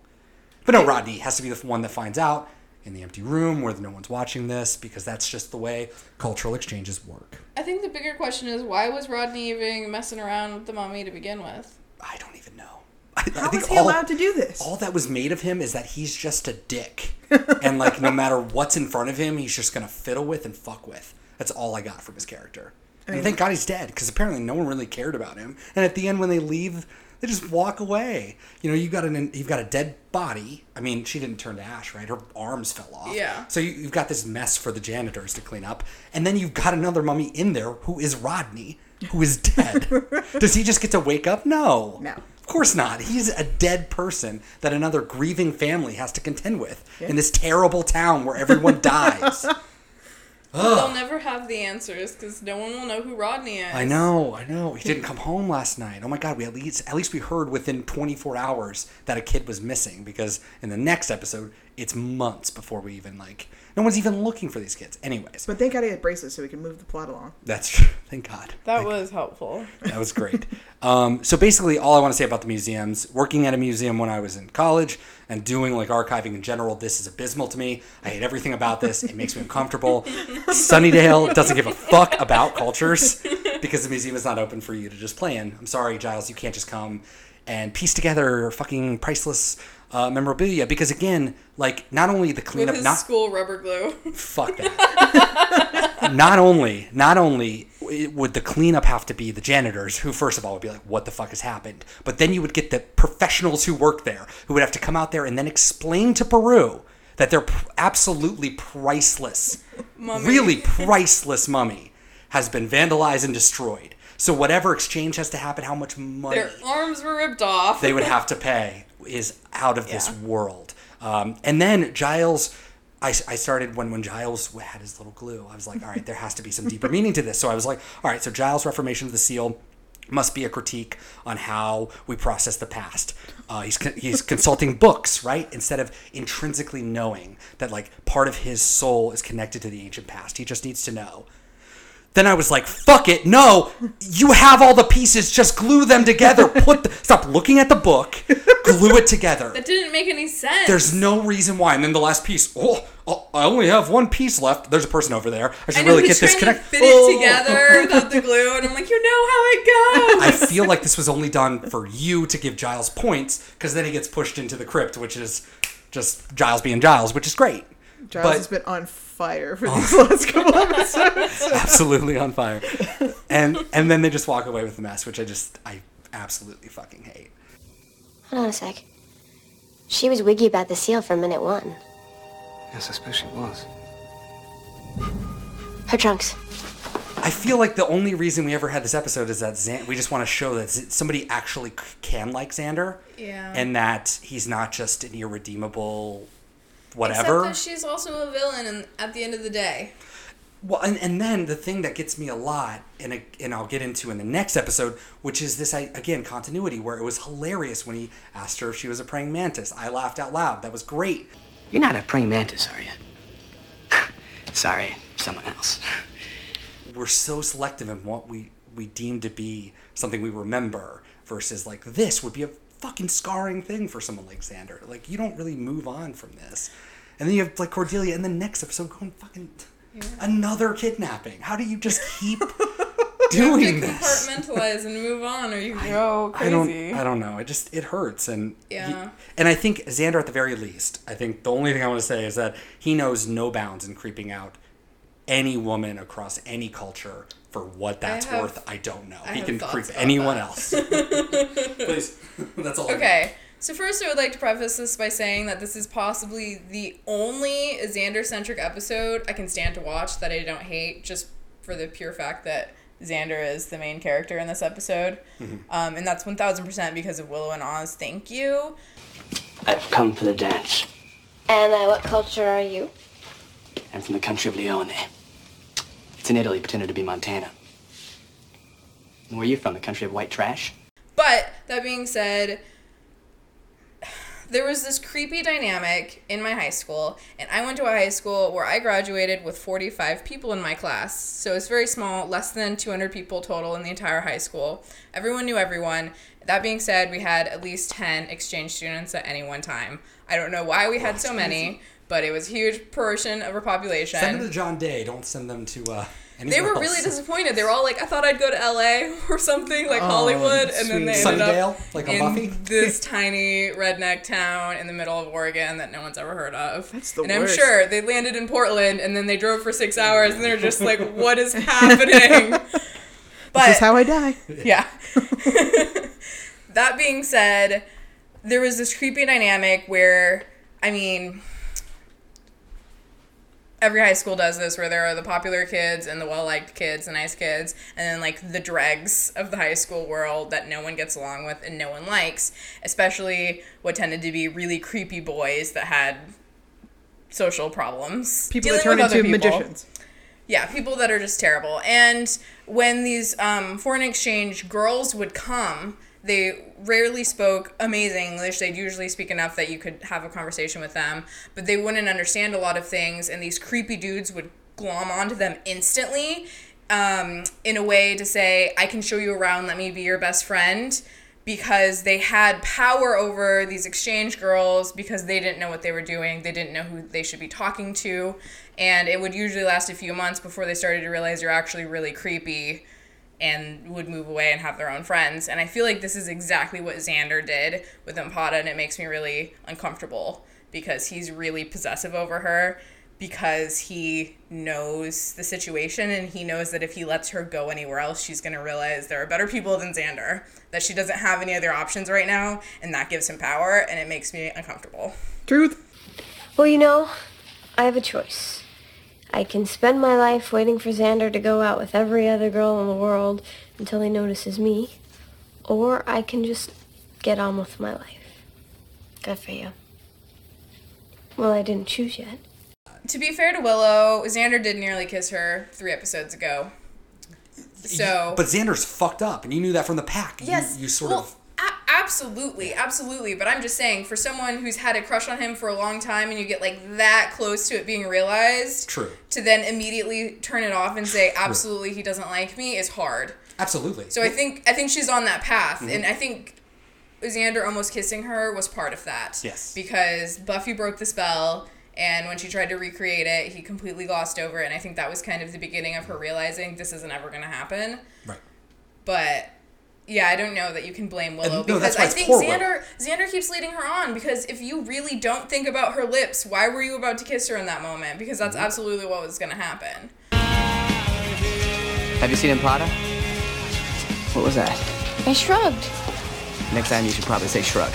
C: But no, Rodney has to be the one that finds out in the empty room where no one's watching this because that's just the way cultural exchanges work.
F: I think the bigger question is why was Rodney even messing around with the mummy to begin with?
C: I don't even know. I, I
A: How
C: think
A: was he
C: all-
A: allowed to do this?
C: all that was made of him is that he's just a dick. and like no matter what's in front of him, he's just gonna fiddle with and fuck with. That's all I got from his character. And thank God he's dead, because apparently no one really cared about him. And at the end, when they leave, they just walk away. You know, you got an you've got a dead body. I mean, she didn't turn to ash, right? Her arms fell off.
F: Yeah.
C: So you, you've got this mess for the janitors to clean up, and then you've got another mummy in there who is Rodney, who is dead. [LAUGHS] Does he just get to wake up? No.
A: No.
C: Of course not. He's a dead person that another grieving family has to contend with in this terrible town where everyone [LAUGHS] dies.
F: They'll never have the answers because no one will know who Rodney is.
C: I know, I know. He didn't hmm. come home last night. Oh my god, we at least at least we heard within 24 hours that a kid was missing because in the next episode it's months before we even like no one's even looking for these kids. Anyways,
A: But thank God he had braces so we can move the plot along.
C: that's true. [LAUGHS] Thank God.
F: That was helpful.
C: That was great. [LAUGHS] um, so basically, all I want to say about the museums, working at a museum when I was in college and doing like archiving in general, this is abysmal to me. I hate everything about this. It makes me uncomfortable. [LAUGHS] Sunnydale doesn't give a fuck about cultures because the museum is not open for you to just play in. I'm sorry, Giles, you can't just come and piece together fucking priceless uh, memorabilia because again, like not only the cleanup, not
F: school rubber glue.
C: fuck that. [LAUGHS] not only, not only would the cleanup have to be the janitors, who first of all would be like, "What the fuck has happened?" But then you would get the professionals who work there, who would have to come out there and then explain to Peru that their pr- absolutely priceless, really priceless mummy has been vandalized and destroyed. So whatever exchange has to happen, how much money
F: Their arms were ripped off.
C: they would have to pay is out of this world. Um, and then Giles, I, I started when when Giles had his little glue. I was like, all right, there has to be some deeper [LAUGHS] meaning to this. So I was like, all right, so Giles' reformation of the seal must be a critique on how we process the past. Uh, he's he's consulting [LAUGHS] books, right? Instead of intrinsically knowing that like part of his soul is connected to the ancient past. He just needs to know. Then I was like, "Fuck it, no! You have all the pieces. Just glue them together. Put the, stop looking at the book. Glue it together.
F: That didn't make any sense.
C: There's no reason why." And then the last piece. Oh, oh, I only have one piece left. There's a person over there. I
F: I
C: should
F: know
C: really get this
F: connected.
C: connect.
F: to fit it together without the glue, and I'm like, you know how it goes.
C: I feel like this was only done for you to give Giles points because then he gets pushed into the crypt, which is just Giles being Giles, which is great.
A: Giles
C: But-
A: has been on fire for [LAUGHS] these last couple [LAUGHS] episodes.
C: absolutely on fire. And and then they just walk away with the mess, which I just I absolutely fucking hate.
I: Hold on a sec. She was wiggy about the seal from minute one.
J: Yes, I suppose she was.
I: Her trunks.
C: I feel like the only reason we ever had this episode is that Xan- we just want to show that somebody actually can like Xander,
F: Yeah.
C: and that he's not just an irredeemable whatever.
F: Except
C: whatever.
F: that she's also a villain and at the end of the day.
C: Well, and, and then the thing that gets me a lot, and and I'll get into in the next episode, which is this again continuity, where it was hilarious when he asked her if she was a praying mantis. I laughed out loud. That was great.
G: You're not a praying mantis, are you? [LAUGHS] Sorry, someone else.
C: We're so selective in what we we deem to be something we remember versus like this would be a fucking scarring thing for someone like Xander. Like you don't really move on from this, and then you have like Cordelia in the next episode going fucking another kidnapping. How do you just keep [LAUGHS] [LAUGHS] doing
F: you
C: this?
F: compartmentalize and move on, or you go
C: I don't. I don't know. It just it hurts, and he-
F: Yeah.
C: and I think Xander, at the very least, I think the only thing I want to say is that he knows no bounds in creeping out any woman across any culture for what that's
F: have-
C: worth. I don't know.
F: I
C: he
F: have
C: can creep
F: about
C: anyone
F: that.
C: else. [LAUGHS] Please, that's all. I
F: Okay. So first, I would like to preface this by saying that this is possibly the only Xander-centric episode I can stand to watch that I don't hate, just for the pure fact that Xander is the main character in this episode, um, and that's one thousand percent because of Willow and Oz. Thank you.
G: I've come for the dance.
I: And uh, what culture are you?
G: I'm from the country of Leone. It's in Italy, pretended to be Montana. And where are you from? The country of white trash?
F: But that being said, there was this creepy dynamic in my high school, and I went to a high school where I graduated with 45 people in my class. So it's very small, less than 200 people total in the entire high school. Everyone knew everyone. That being said, we had at least 10 exchange students at any one time. I don't know why we had so many, but it was a huge portion of our population.
C: Send them to John Day. Don't send them to. Uh,
F: They
C: anywhere
F: were really disappointed. They were all like, "I thought I'd go to LA [LAUGHS] or something like oh, Hollywood," and then they ended
C: Sunnydale,
F: up
C: like on
F: in
C: Buffy? [LAUGHS]
F: this tiny redneck town in the middle of Oregon that no one's ever heard of.
A: That's the
F: and I'm sure they landed in Portland and then they drove for six hours and they're just like, [LAUGHS] "What is happening?" But
A: this is how I die.
F: yeah. that being said, there was this creepy dynamic where, I mean, every high school does this where there are the popular kids and the well liked kids, the nice kids, and then like the dregs of the high school world that no one gets along with and no one likes, especially what tended to be really creepy boys that had social problems.
A: People that turn into
F: people.
A: magicians.
F: Yeah, people that are just terrible. And when these um, foreign exchange girls would come, they rarely spoke amazing English. They'd usually speak enough that you could have a conversation with them, but they wouldn't understand a lot of things. And these creepy dudes would glom onto them instantly um, in a way to say, I can show you around, let me be your best friend. Because they had power over these exchange girls because they didn't know what they were doing. They didn't know who they should be talking to. And it would usually last a few months before they started to realize you're actually really creepy and would move away and have their own friends. And I feel like this is exactly what Xander did with Ampata, and it makes me really uncomfortable because he's really possessive over her because he knows the situation and he knows that if he lets her go anywhere else, she's going to realize there are better people than Xander, that she doesn't have any other options right now, and that gives him power, and it makes me uncomfortable.
A: Truth.
I: Well, you know, I have a choice. I can spend my life waiting for Xander to go out with every other girl in the world until he notices me, or I can just get on with my life. Good for you. Well, I didn't choose yet.
F: To be fair to Willow, Xander did nearly kiss her three episodes ago. So
C: But Xander's fucked up, and you knew that from the pack.
F: Yes.
C: You, you sort
F: well,
C: of.
F: Absolutely, absolutely. But I'm just saying, for someone who's had a crush on him for a long time, and you get like that close to it being realized,
C: True.
F: to then immediately turn it off and say, absolutely, he doesn't like me, is hard.
C: Absolutely.
F: So I think I think she's on that path,
C: Mm-hmm.
F: and I think Xander almost kissing her was part of that.
C: Yes.
F: Because Buffy broke the spell, and when she tried to recreate it, he completely glossed over it, and I think that was kind of the beginning of her realizing this isn't ever going to happen.
C: Right.
F: But yeah, I don't know that you can blame Willow
C: no,
F: because
C: that's why
F: I
C: it's
F: think
C: poor Willow.
F: Xander Xander keeps leading her on because if you really don't think about her lips, why were you about to kiss her in that moment? Because that's
C: Mm-hmm.
F: absolutely what was going to happen.
G: Have you seen Ampata? What was that?
H: I shrugged.
G: Next time you should probably say shrug.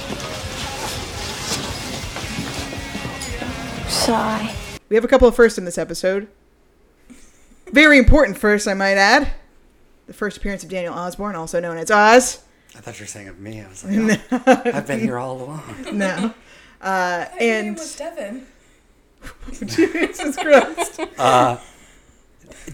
H: Sigh.
A: We have a couple of firsts in this episode. Very important first, I might add. The first appearance of Daniel Osborne, also known as Oz.
C: I thought you were saying of me. I was like, [LAUGHS] oh, I've been here all along. [LAUGHS]
A: No. Uh,
F: His name
A: and
F: was Devin. [LAUGHS]
A: Jesus Christ.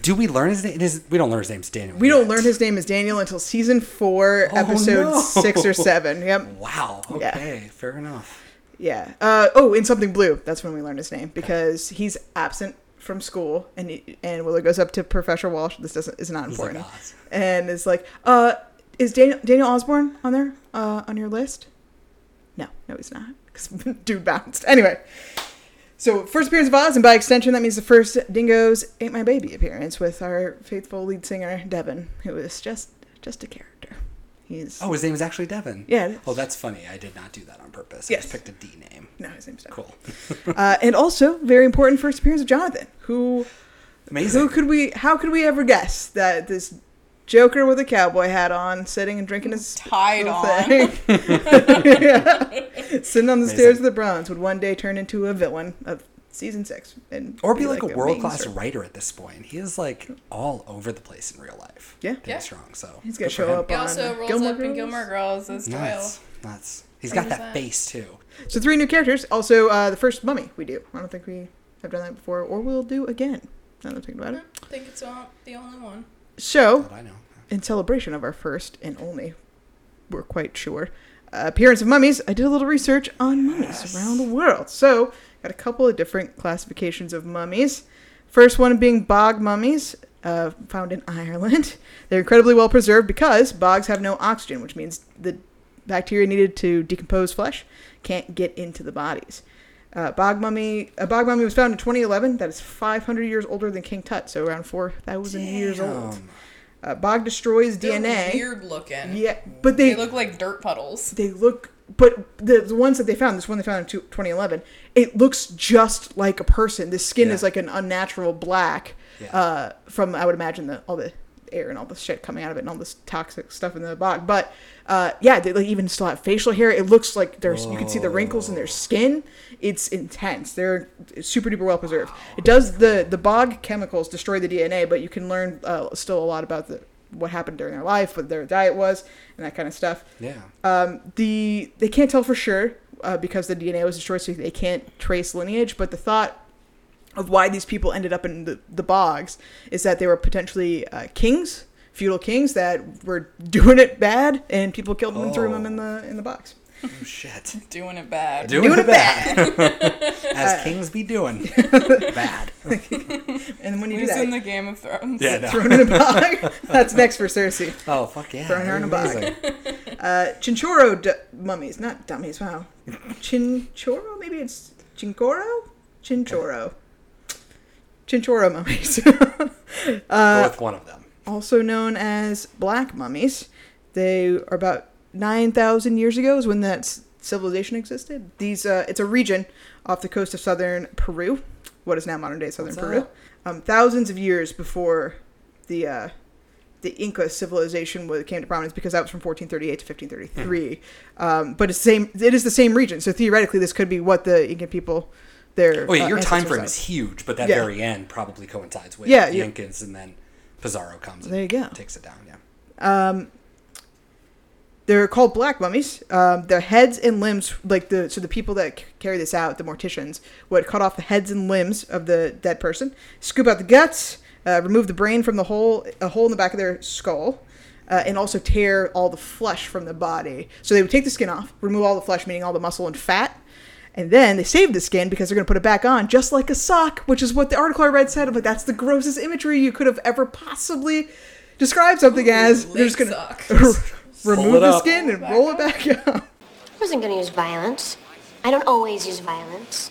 C: Do we learn his name? His, we don't learn his name's Daniel.
A: We don't learn his name is Daniel until season four,
C: Oh,
A: episode
C: no.
A: six or seven. Yep.
C: Wow.
A: Yeah.
C: Okay. Fair enough.
A: Yeah. Uh, oh, in Something Blue. That's when we learn his name because he's absent from school, and he, and Willow goes up to Professor Walsh. This doesn't is not
C: He's like,
A: important, and is like, "Uh, is Daniel Daniel Osborne on there? Uh, on your list?" No, no, he's not. Because [LAUGHS] dude bounced. Anyway, so first appearance of Oz, and by extension, that means the first Dingoes "Ate My Baby" appearance with our faithful lead singer Devin, who is just just a character. He's
C: Oh, his name is actually Devin.
A: Yeah, it is.
C: Oh, that's funny. I did not do that on purpose. I
A: Yes.
C: just picked a D name.
A: no, his name's Devin.
C: Cool. [LAUGHS]
A: Uh, and also very important first appearance of Jonathan, who
C: Amazing.
A: who could we how could we ever guess that this Joker with a cowboy hat on, sitting and drinking his
F: Tied
A: little
F: on.
A: thing, [LAUGHS] [LAUGHS] Yeah. sitting on the
C: Amazing.
A: stairs of the Bronze, would one day turn into a villain of season six, and
C: or be like, a
A: main
C: world class writer at this point. He is like all over the place in real life.
A: Yeah.
C: Danny
F: Yeah.
C: Strong. So
A: He's gonna show up
F: He
A: on
F: also
A: uh,
F: rolls
A: Gilmore
F: up in Gilmore Girls as Doyle.
C: Nuts. Nuts. He's got
F: Who's
C: that
F: that?
C: face too.
A: So three new characters. Also, uh, the first Mummy we do. I don't think we have done that before, or we'll do again. Now that I'm thinking about it.
F: I think it's all- the only one.
A: So
C: I know.
A: in celebration of our first and only, we're quite sure, uh, appearance of mummies, I did a little research on mummies around the world. So, got a couple of different classifications of mummies. First one being bog mummies, uh, found in Ireland. [LAUGHS] They're incredibly well preserved because bogs have no oxygen, which means the bacteria needed to decompose flesh can't get into the bodies. Uh, bog mummy, a bog mummy was found in 2011. That is 500 years older than King Tut, so around 4,000 years old. Uh, bog destroys
F: They're
A: DNA.
F: weird looking.
A: Yeah, but they
F: They look like dirt puddles.
A: they look but the, the ones that they found this one they found in 2011 it looks just like a person. The skin
C: Yeah.
A: is like an unnatural black
C: Yeah.
A: uh, from i would imagine the all the air and all the shit coming out of it and all this toxic stuff in the bog but uh, yeah they like even still have facial hair. It looks like there's you can see the wrinkles in their skin. It's intense. They're super duper well preserved. It does the the bog chemicals destroy the dna but you can learn uh, still a lot about the what happened during their life what their diet was and that kind of stuff
C: Yeah.
A: um, the they can't tell for sure uh, because the DNA was destroyed, so they can't trace lineage. But the thought of why these people ended up in the, the bogs is that they were potentially uh, kings, feudal kings that were [LAUGHS] doing it bad, and people killed them and threw them in the in the box.
C: Oh shit. [LAUGHS]
F: Doing it bad.
C: Doing,
A: Doing
C: it
A: it
C: bad. [LAUGHS] As kings be doing. [LAUGHS] bad.
A: And when you do
F: Who's
A: that,
F: in the Game of Thrones?
C: Yeah. No.
A: thrown in a bog. That's next for Cersei.
C: Oh fuck yeah.
A: Throwing her in a bog.
C: Amazing.
A: Uh, Chinchorro d- mummies, not dummies. Wow, Chinchorro? Maybe it's Chincoro? Chinchorro. Chinchorro mummies.
C: Go with one of them.
A: also known as black mummies. They are about 9,000 years ago is when that civilization existed. These uh, it's a region off the coast of southern Peru, what is now modern day southern
C: What's
A: Peru. Um, thousands of years before the uh, the Inca civilization came to prominence because that was from 1438 to 1533. Um, but it's the same. It is the same region, so theoretically, this could be what the Incan people. Their
C: Oh yeah,
A: uh,
C: your time frame
A: of.
C: is huge, but that
A: Yeah.
C: very end probably coincides with
A: Yeah,
C: the
A: yeah.
C: Incans, and then Pizarro comes. And
A: There you go.
C: Takes it down. Yeah.
A: They're called black mummies. Um, their heads and limbs, like the so the people that carry this out, the morticians, would cut off the heads and limbs of the dead person, scoop out the guts, uh, remove the brain from the hole, a hole in the back of their skull, uh, and also tear all the flesh from the body. So they would take the skin off, remove all the flesh, meaning all the muscle and fat, and then they save the skin because they're going to put it back on, just like a sock, which is what the article I read said. I'm like, that's the grossest imagery you could have ever possibly described something as. They're just going [LAUGHS] to [LAUGHS] remove the
C: up.
A: skin and roll it back [LAUGHS] up.
I: I wasn't gonna use violence. I don't always use violence.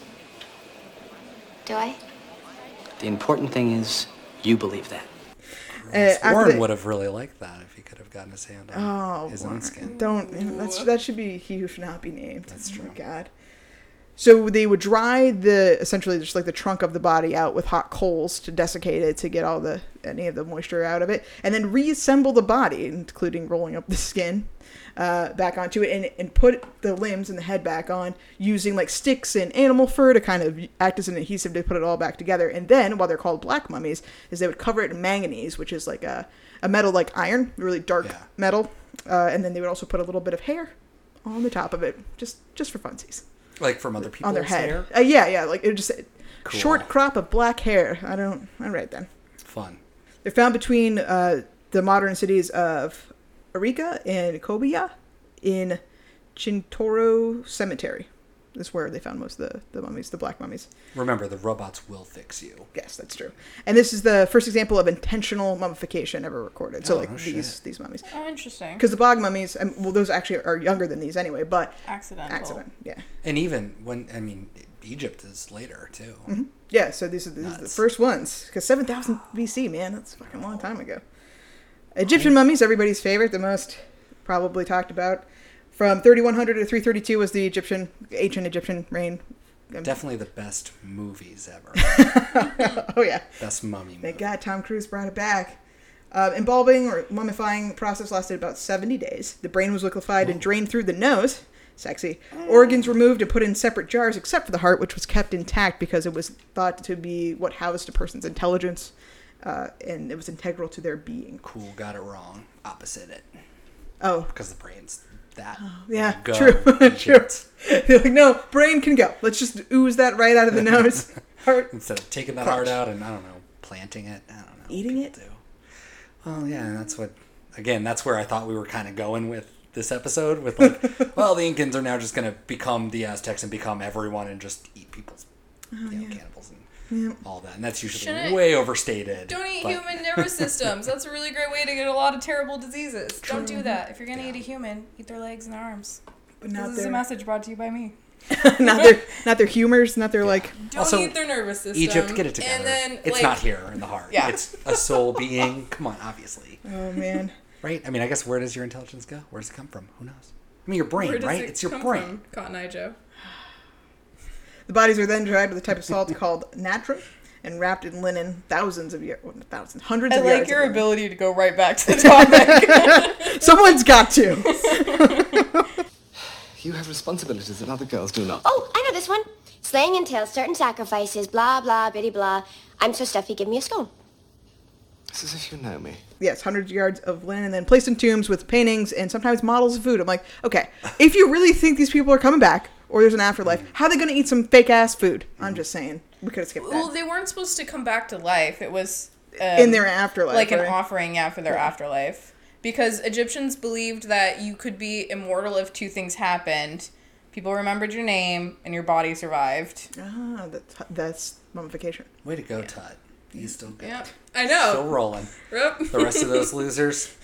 I: Do I?
G: The important thing is you believe that.
A: Uh,
C: Warren
A: they-
C: would have really liked that if he could have gotten his hand on
A: Oh,
C: his
A: Warren.
C: own skin.
A: Don't. That's, that should be he who should not be named. That's true. Oh my God. So they would dry the essentially just like the trunk of the body out with hot coals to desiccate it to get all the any of the moisture out of it, and then reassemble the body, including rolling up the skin uh, back onto it, and and put the limbs and the head back on using like sticks and animal fur to kind of act as an adhesive to put it all back together. And then, while they're called black mummies, is they would cover it in manganese, which is like a a metal like iron, really dark
C: Yeah.
A: metal, uh, and then they would also put a little bit of hair on the top of it, just just for funsies
C: Like from other people
A: on their head.
C: hair.
A: Uh, yeah, yeah, like it just
C: Cool.
A: short crop of black hair. I don't. All right then.
C: Fun.
A: They're found between uh, the modern cities of Arica and Kobiya in Chintoro Cemetery. This is where they found most of the, the mummies, the black mummies.
C: Remember, the robots will fix you.
A: Yes, that's true. And this is the first example of intentional mummification ever recorded. So
C: Oh,
A: like
C: no
A: these
C: shit.
A: these mummies,
F: Oh, interesting.
A: because the bog mummies, um, well, those actually are younger than these anyway, but
F: Accidental.
A: accident, yeah.
C: And even when, I mean, Egypt is later too.
A: Mm-hmm. Yeah, so these are, these are the
C: Nuts.
A: first ones. Because 7000 BC, man, that's a fucking long time ago. Egyptian mummies, everybody's favorite, the most probably talked about. From 3100 to 332 was the Egyptian, ancient Egyptian reign. Um,
C: Definitely the best movies ever. [LAUGHS]
A: Oh, yeah.
C: best mummy movie.
A: Thank God Tom Cruise brought it back. Uh, embalming or mummifying process lasted about 70 days. The brain was liquefied and drained through the nose. Sexy. Organs removed and put in separate jars, except for the heart, which was kept intact because it was thought to be what housed a person's intelligence, uh, and it was integral to their being.
C: Cool, got it wrong. Opposite it.
A: Oh,
C: Because the brain's that.
A: Oh, yeah,
C: Go,
A: true, [LAUGHS] true. They're like, no, brain can go. Let's just ooze that right out of the nose. [LAUGHS] Heart. [LAUGHS]
C: Instead of taking that
A: Crunch.
C: heart out and, I don't know, planting it. I don't know.
A: Eating
C: it. Do. Well, yeah, and that's what, again, that's where I thought we were kind of going with this episode with like, well, the Incans are now just going to become the Aztecs and become everyone and just eat people's,
A: Oh,
C: you know, cannibals and Mm. all that. And that's usually
F: Shouldn't-
C: way overstated.
F: Don't eat
C: but-
F: human [LAUGHS] nervous systems. That's a really great way to get a lot of terrible diseases. Don't do that. If you're gonna eat a human, eat their legs and arms.
A: But
F: This
A: not
F: is a message brought to you by me. [LAUGHS]
A: not their, not their humors, not their like.
F: Don't
C: Also,
F: eat their nervous system.
C: Egypt, get it together.
F: And then,
C: it's
F: like,
C: not here in the heart.
F: Yeah.
C: It's a soul being. Come on, obviously.
A: Oh man.
C: Right? I mean, I guess where does your intelligence go? Where does it come from? Who knows? I mean, your brain, right?
F: it
C: It's your brain.
F: From? Cotton Eye Joe.
A: The bodies are then dried with a type of salt [LAUGHS] called natrum and wrapped in linen thousands of years, well, thousands, hundreds
F: I
A: of
F: like
A: yards.
F: your
A: of linen.
F: ability to go right back to the [LAUGHS] topic. [LAUGHS]
A: Someone's got to.
J: You have responsibilities that other girls do not.
I: Oh, I know this one. Slaying entails certain sacrifices, blah, blah, bitty, blah. I'm so stuffy, give me a scone.
J: It's as if you know me.
A: yes, hundreds of yards of linen and then placed in tombs with paintings and sometimes models of food. I'm like, okay, if you really think these people are coming back or there's an afterlife, how are they going to eat some fake ass food? I'm just saying. We could have skipped
F: well, they weren't supposed to come back to life. It was um,
A: In their afterlife,
F: like an offering, yeah, for their afterlife. Because Egyptians believed that you could be immortal if two things happened: people remembered your name and your body survived.
A: Ah, that's, that's mummification.
C: Way to go, Tut. He's still good.
F: Yeah, I know.
C: Still rolling.
F: Yep.
C: The rest of those losers.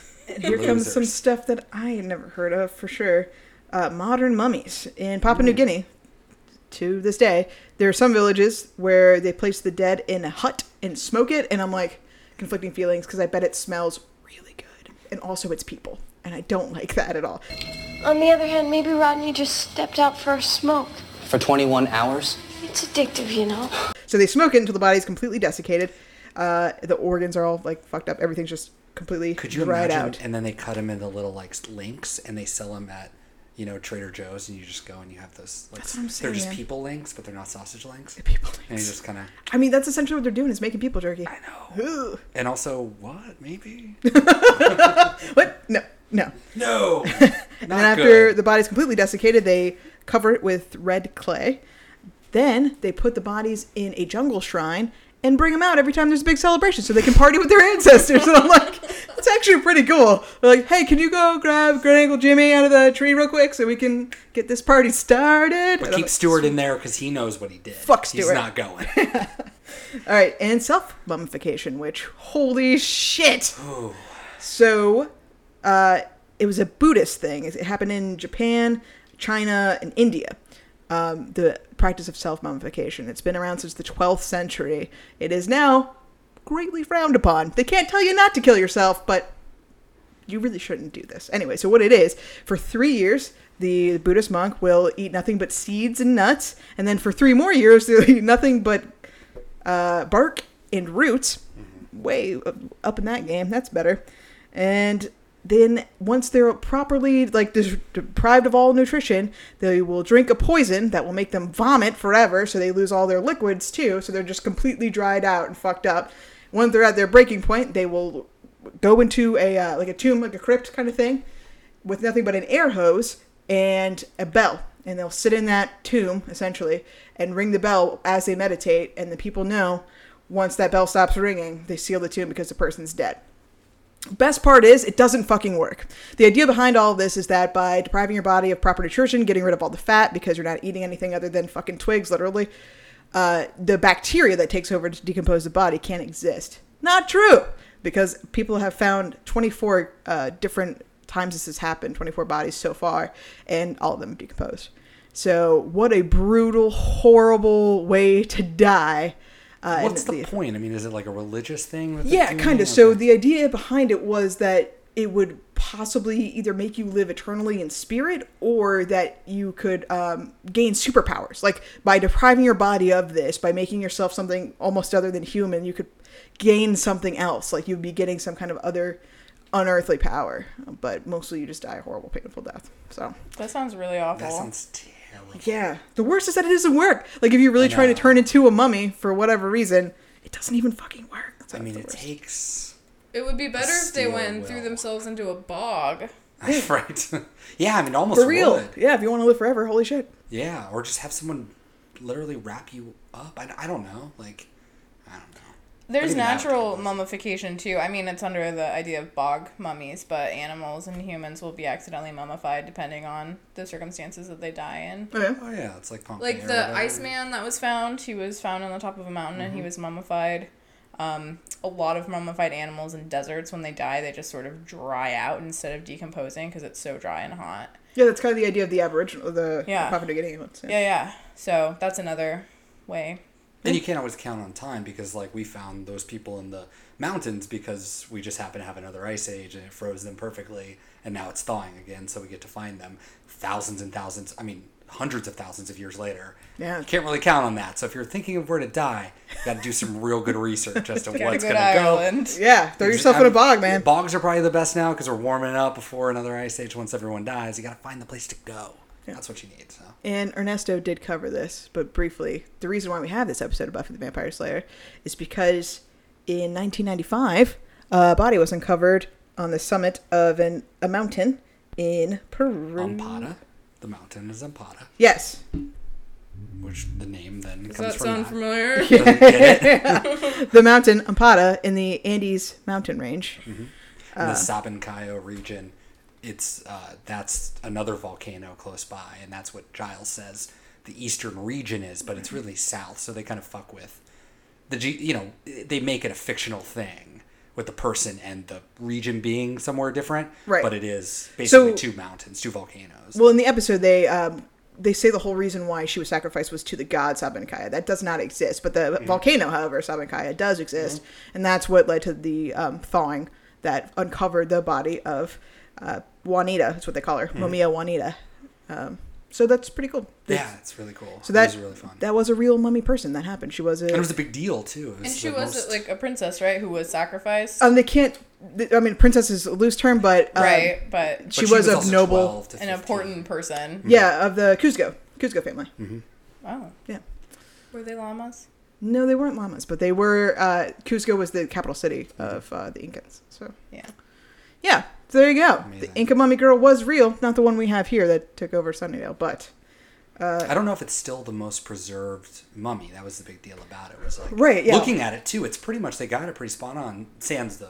A: Here comes some stuff that I had never heard of for sure. Uh, modern mummies in Papua New Guinea. To this day, there are some villages where they place the dead in a hut and smoke it, and I'm like conflicting feelings because I bet it smells really good, and also it's people, and I don't like that at all.
I: On the other hand, maybe Rodney just stepped out for a smoke.
G: For 21 hours?
I: It's addictive, you know.
A: So they smoke it until the body's completely desiccated. Uh, the organs are all like fucked up. Everything's just completely
C: Could you
A: dried
C: imagine?
A: out.
C: And then they cut them into little like links, and they sell them at, you know, Trader Joe's, and you just go and you have those. Like,
A: That's what I'm
C: They're just
A: man.
C: people links, but they're not sausage links.
A: People links.
C: And you just kind of.
A: I mean, that's essentially what they're doing is making people jerky.
C: I know.
A: Ugh.
C: And also, what? Maybe. [LAUGHS]
A: What? No, no.
C: No. [LAUGHS]
A: And then after the body's completely desiccated, they cover it with red clay. Then they put the bodies in a jungle shrine and bring them out every time there's a big celebration so they can party with their [LAUGHS] ancestors. And I'm like, that's actually pretty cool. They're like, hey, can you go grab Great Uncle Jimmy out of the tree real quick so we can get this party started?
C: But keep
A: like,
C: Stewart in there because he knows what he did.
A: Fuck
C: He's not going. [LAUGHS]
A: All right, and self mummification, which holy shit. So, uh, it was a Buddhist thing. It happened in Japan, China, and India. Um, the practice of self mummification. It's been around since the 12th century. It is now greatly frowned upon. They can't tell you not to kill yourself, but you really shouldn't do this. Anyway, so what it is, for three years, the Buddhist monk will eat nothing but seeds and nuts, and then for three more years, [LAUGHS] they'll eat nothing but uh, bark and roots. Way up in that game. That's better. And then once they're properly like deprived of all nutrition, they will drink a poison that will make them vomit forever. So they lose all their liquids too. So they're just completely dried out and fucked up. once they're at their breaking point, they will go into a uh, like a tomb, like a crypt kind of thing, with nothing but an air hose and a bell. And they'll sit in that tomb essentially and ring the bell as they meditate. And the people know once that bell stops ringing, they seal the tomb because the person's dead. Best part is it doesn't fucking work. The idea behind all of this is that by depriving your body of proper nutrition, getting rid of all the fat because you're not eating anything other than fucking twigs, literally, uh, the bacteria that takes over to decompose the body can't exist. Not true, because people have found 24 uh, different times this has happened, 24 bodies so far, and all of them decomposed. So, what a brutal, horrible way to die. Uh,
C: What's
A: and
C: the point? I mean, is it like a religious thing?
A: yeah, kind of. So
C: Okay.
A: the idea behind it was that it would possibly either make you live eternally in spirit or that you could um, gain superpowers. Like by depriving your body of this, by making yourself something almost other than human, you could gain something else. Like you'd be getting some kind of other unearthly power. But mostly you just die a horrible, painful death. So
F: That sounds really awful.
C: that sounds terrible.
A: Yeah, the worst is that it doesn't work. Like if you're really try to turn into a mummy for whatever reason, it doesn't even fucking work. So
C: I mean, it
A: worst.
C: takes
F: It would be better if they went and threw themselves into a bog.
C: That's [LAUGHS] right. [LAUGHS] yeah, I mean, almost
A: for real.
C: would.
A: Yeah, if you want to live forever, holy shit.
C: Yeah, or just have someone literally wrap you up. I, I don't know. Like, I don't know.
F: There's
C: think that would
F: natural mummification too. I mean, it's under the idea of bog mummies, but animals and humans will be accidentally mummified depending on the circumstances that they die in.
A: Okay.
C: Oh yeah, it's like Pompeii
F: Like
C: or
F: the
C: whatever.
F: Iceman that was found, he was found on the top of a mountain and he was mummified. Um, a lot of mummified animals in deserts, when they die, they just sort of dry out instead of decomposing because it's so dry and hot.
A: Yeah, that's kind of the idea of the Aboriginal, the
F: Yeah.
A: Papua New Guinea ones.
F: Yeah, yeah. So that's another way.
C: And you can't always count on time because, like, we found those people in the mountains because we just happened to have another ice age and it froze them perfectly, and now it's thawing again, so we get to find them thousands and thousands. I mean, hundreds of thousands of years later.
A: Yeah.
C: You can't really count on that. So if you're thinking of where to die, you got to do some real good research as to [LAUGHS] what's going
F: to
C: go.
A: Yeah, throw yourself in a bog, man.
C: Bogs are probably the best now because we're warming up before another ice age. Once everyone dies, you got to find the place to go. That's what you need. So.
A: And Ernesto did cover this, but briefly. The reason why we have this episode of Buffy the Vampire Slayer is because in 1995, a body was uncovered on the summit of an, a mountain in Peru.
C: Ampato. The mountain is Ampato,
A: Yes.
C: which the name then
F: Does
C: comes
F: that
C: from
F: sound
C: that.
F: familiar?
C: Doesn't? [LAUGHS] [LAUGHS]
A: The mountain Ampato in the Andes mountain range. Mm-hmm.
C: in uh, the Sabancayo region, it's uh, that's another volcano close by, and that's what Giles says the eastern region is, but it's really south. So they kind of fuck with the G. You know, they make it a fictional thing with the person and the region being somewhere different.
A: Right.
C: But it is basically
A: So-
C: two mountains, two volcanoes.
A: Well, in the episode, they um, they say the whole reason why she was sacrificed was to the god Sabancaya. That does not exist, but the volcano, however, Sabancaya does exist, and that's what led to the um, thawing that uncovered the body of uh, Juanita. That's what they call her, Mumia Juanita. Um, so that's pretty cool.
C: yeah, it's really cool.
A: So that
C: it was really fun.
A: that was a real mummy person that happened. She was a.
C: and it was a big deal too.
F: And she was
C: most-
F: like a princess, right? Who was sacrificed.
A: um, they can't. I mean, princess is a loose term, but um,
F: right, but
A: she
C: but
A: was of
C: also
A: noble.
F: an important person.
A: Yeah, of the Cusco Cusco family.
F: Oh.
A: Yeah.
F: Were they llamas?
A: No, they weren't llamas, but they were. Uh, Cusco was the capital city of uh, the Incans. So
F: Yeah.
A: Yeah, so there you go.
C: Amazing.
A: The Inca mummy girl was real, not the one we have here that took over Sunnydale, but
C: I don't know if it's still the most preserved mummy. That was the big deal about it. Was like
A: Right, yeah.
C: looking at it too. It's pretty much they got it pretty spot on. Sans the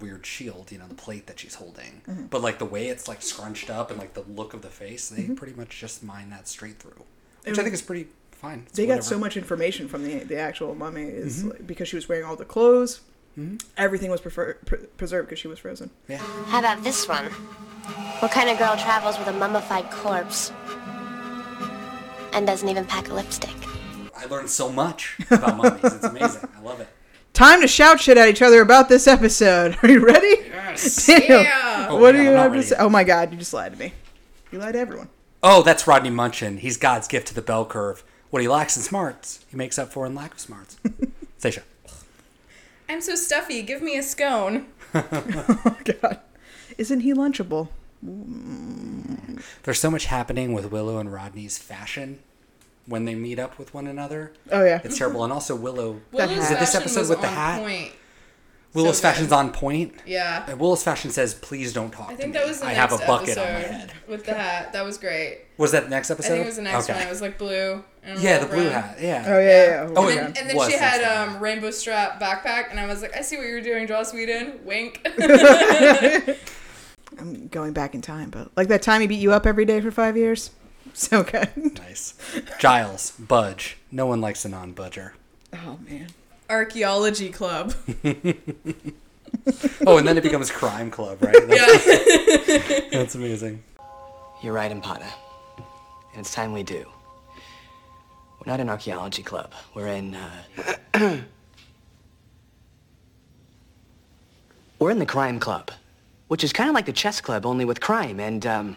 C: weird shield, you know, the plate that she's holding.
A: Mm-hmm.
C: But like the way it's like scrunched up and like the look of the face, they pretty much just mine that straight through, which I think is pretty fine. It's
A: They got so much information from the the actual mummy is
C: Mm-hmm.
A: like, because she was wearing all the clothes. Mm-hmm. Everything was prefer- pre- preserved because she was frozen. Yeah.
I: How about this one? What kind of girl travels with a mummified corpse and doesn't even pack a lipstick?
C: I learned so much about mummies. It's amazing. I love it.
A: Time to shout shit at each other about this episode. [LAUGHS] Are you ready?
C: Yes. [LAUGHS]
A: Daniel,
F: Yeah.
C: Oh,
A: what
C: yeah,
A: do you
C: I'm
A: have to say? Oh my god, you just lied to me. You lied to everyone.
C: Oh, that's Rodney Munson. He's God's gift to the bell curve. What he lacks in smarts, he makes up for in lack of smarts. [LAUGHS] Seisha.
F: I'm so stuffy. Give me a scone. [LAUGHS]
A: Oh god. Isn't he lunchable?
C: There's so much happening with Willow and Rodney's fashion when they meet up with one another.
A: Oh yeah.
C: It's terrible. And also Willow.
F: Willow's.
C: Is it this
F: fashion
C: episode
F: was
C: with the
F: on
C: hat?
F: Point.
C: Willow's
F: so
C: fashion's on point.
F: Yeah.
C: And Willow's fashion says, "Please don't talk
F: I
C: to
F: think
C: me.
F: that was the
C: I
F: next
C: have a bucket on my head."
F: with the hat. That was great.
C: Was that the next episode?
F: I
C: episode?
F: think it was the next
C: okay.
F: one. It was like blue. And
C: yeah, the
F: little
C: blue
F: brown.
C: hat. Yeah.
A: Oh yeah, yeah.
C: Oh,
A: my
C: it-
A: God.
F: And, and then
C: Was
F: she had
C: one.
F: um, rainbow strap backpack, and I was like, I see what you're doing, Joss Whedon. Wink. [LAUGHS] [LAUGHS]
A: I'm going back in time, but like that time he beat you up every day for five years. [LAUGHS] So good.
C: Nice. Giles, Budge. No one likes a non-budger.
A: Oh man.
F: Archaeology club. [LAUGHS]
C: Oh, and then it becomes Crime Club, right? [LAUGHS]
F: Yeah.
C: That's, that's amazing.
G: You're right, Ampata. And it's time we do. We're not an archaeology club. We're in, uh... [COUGHS] We're in the crime club, which is kind of like the chess club, only with crime and, um...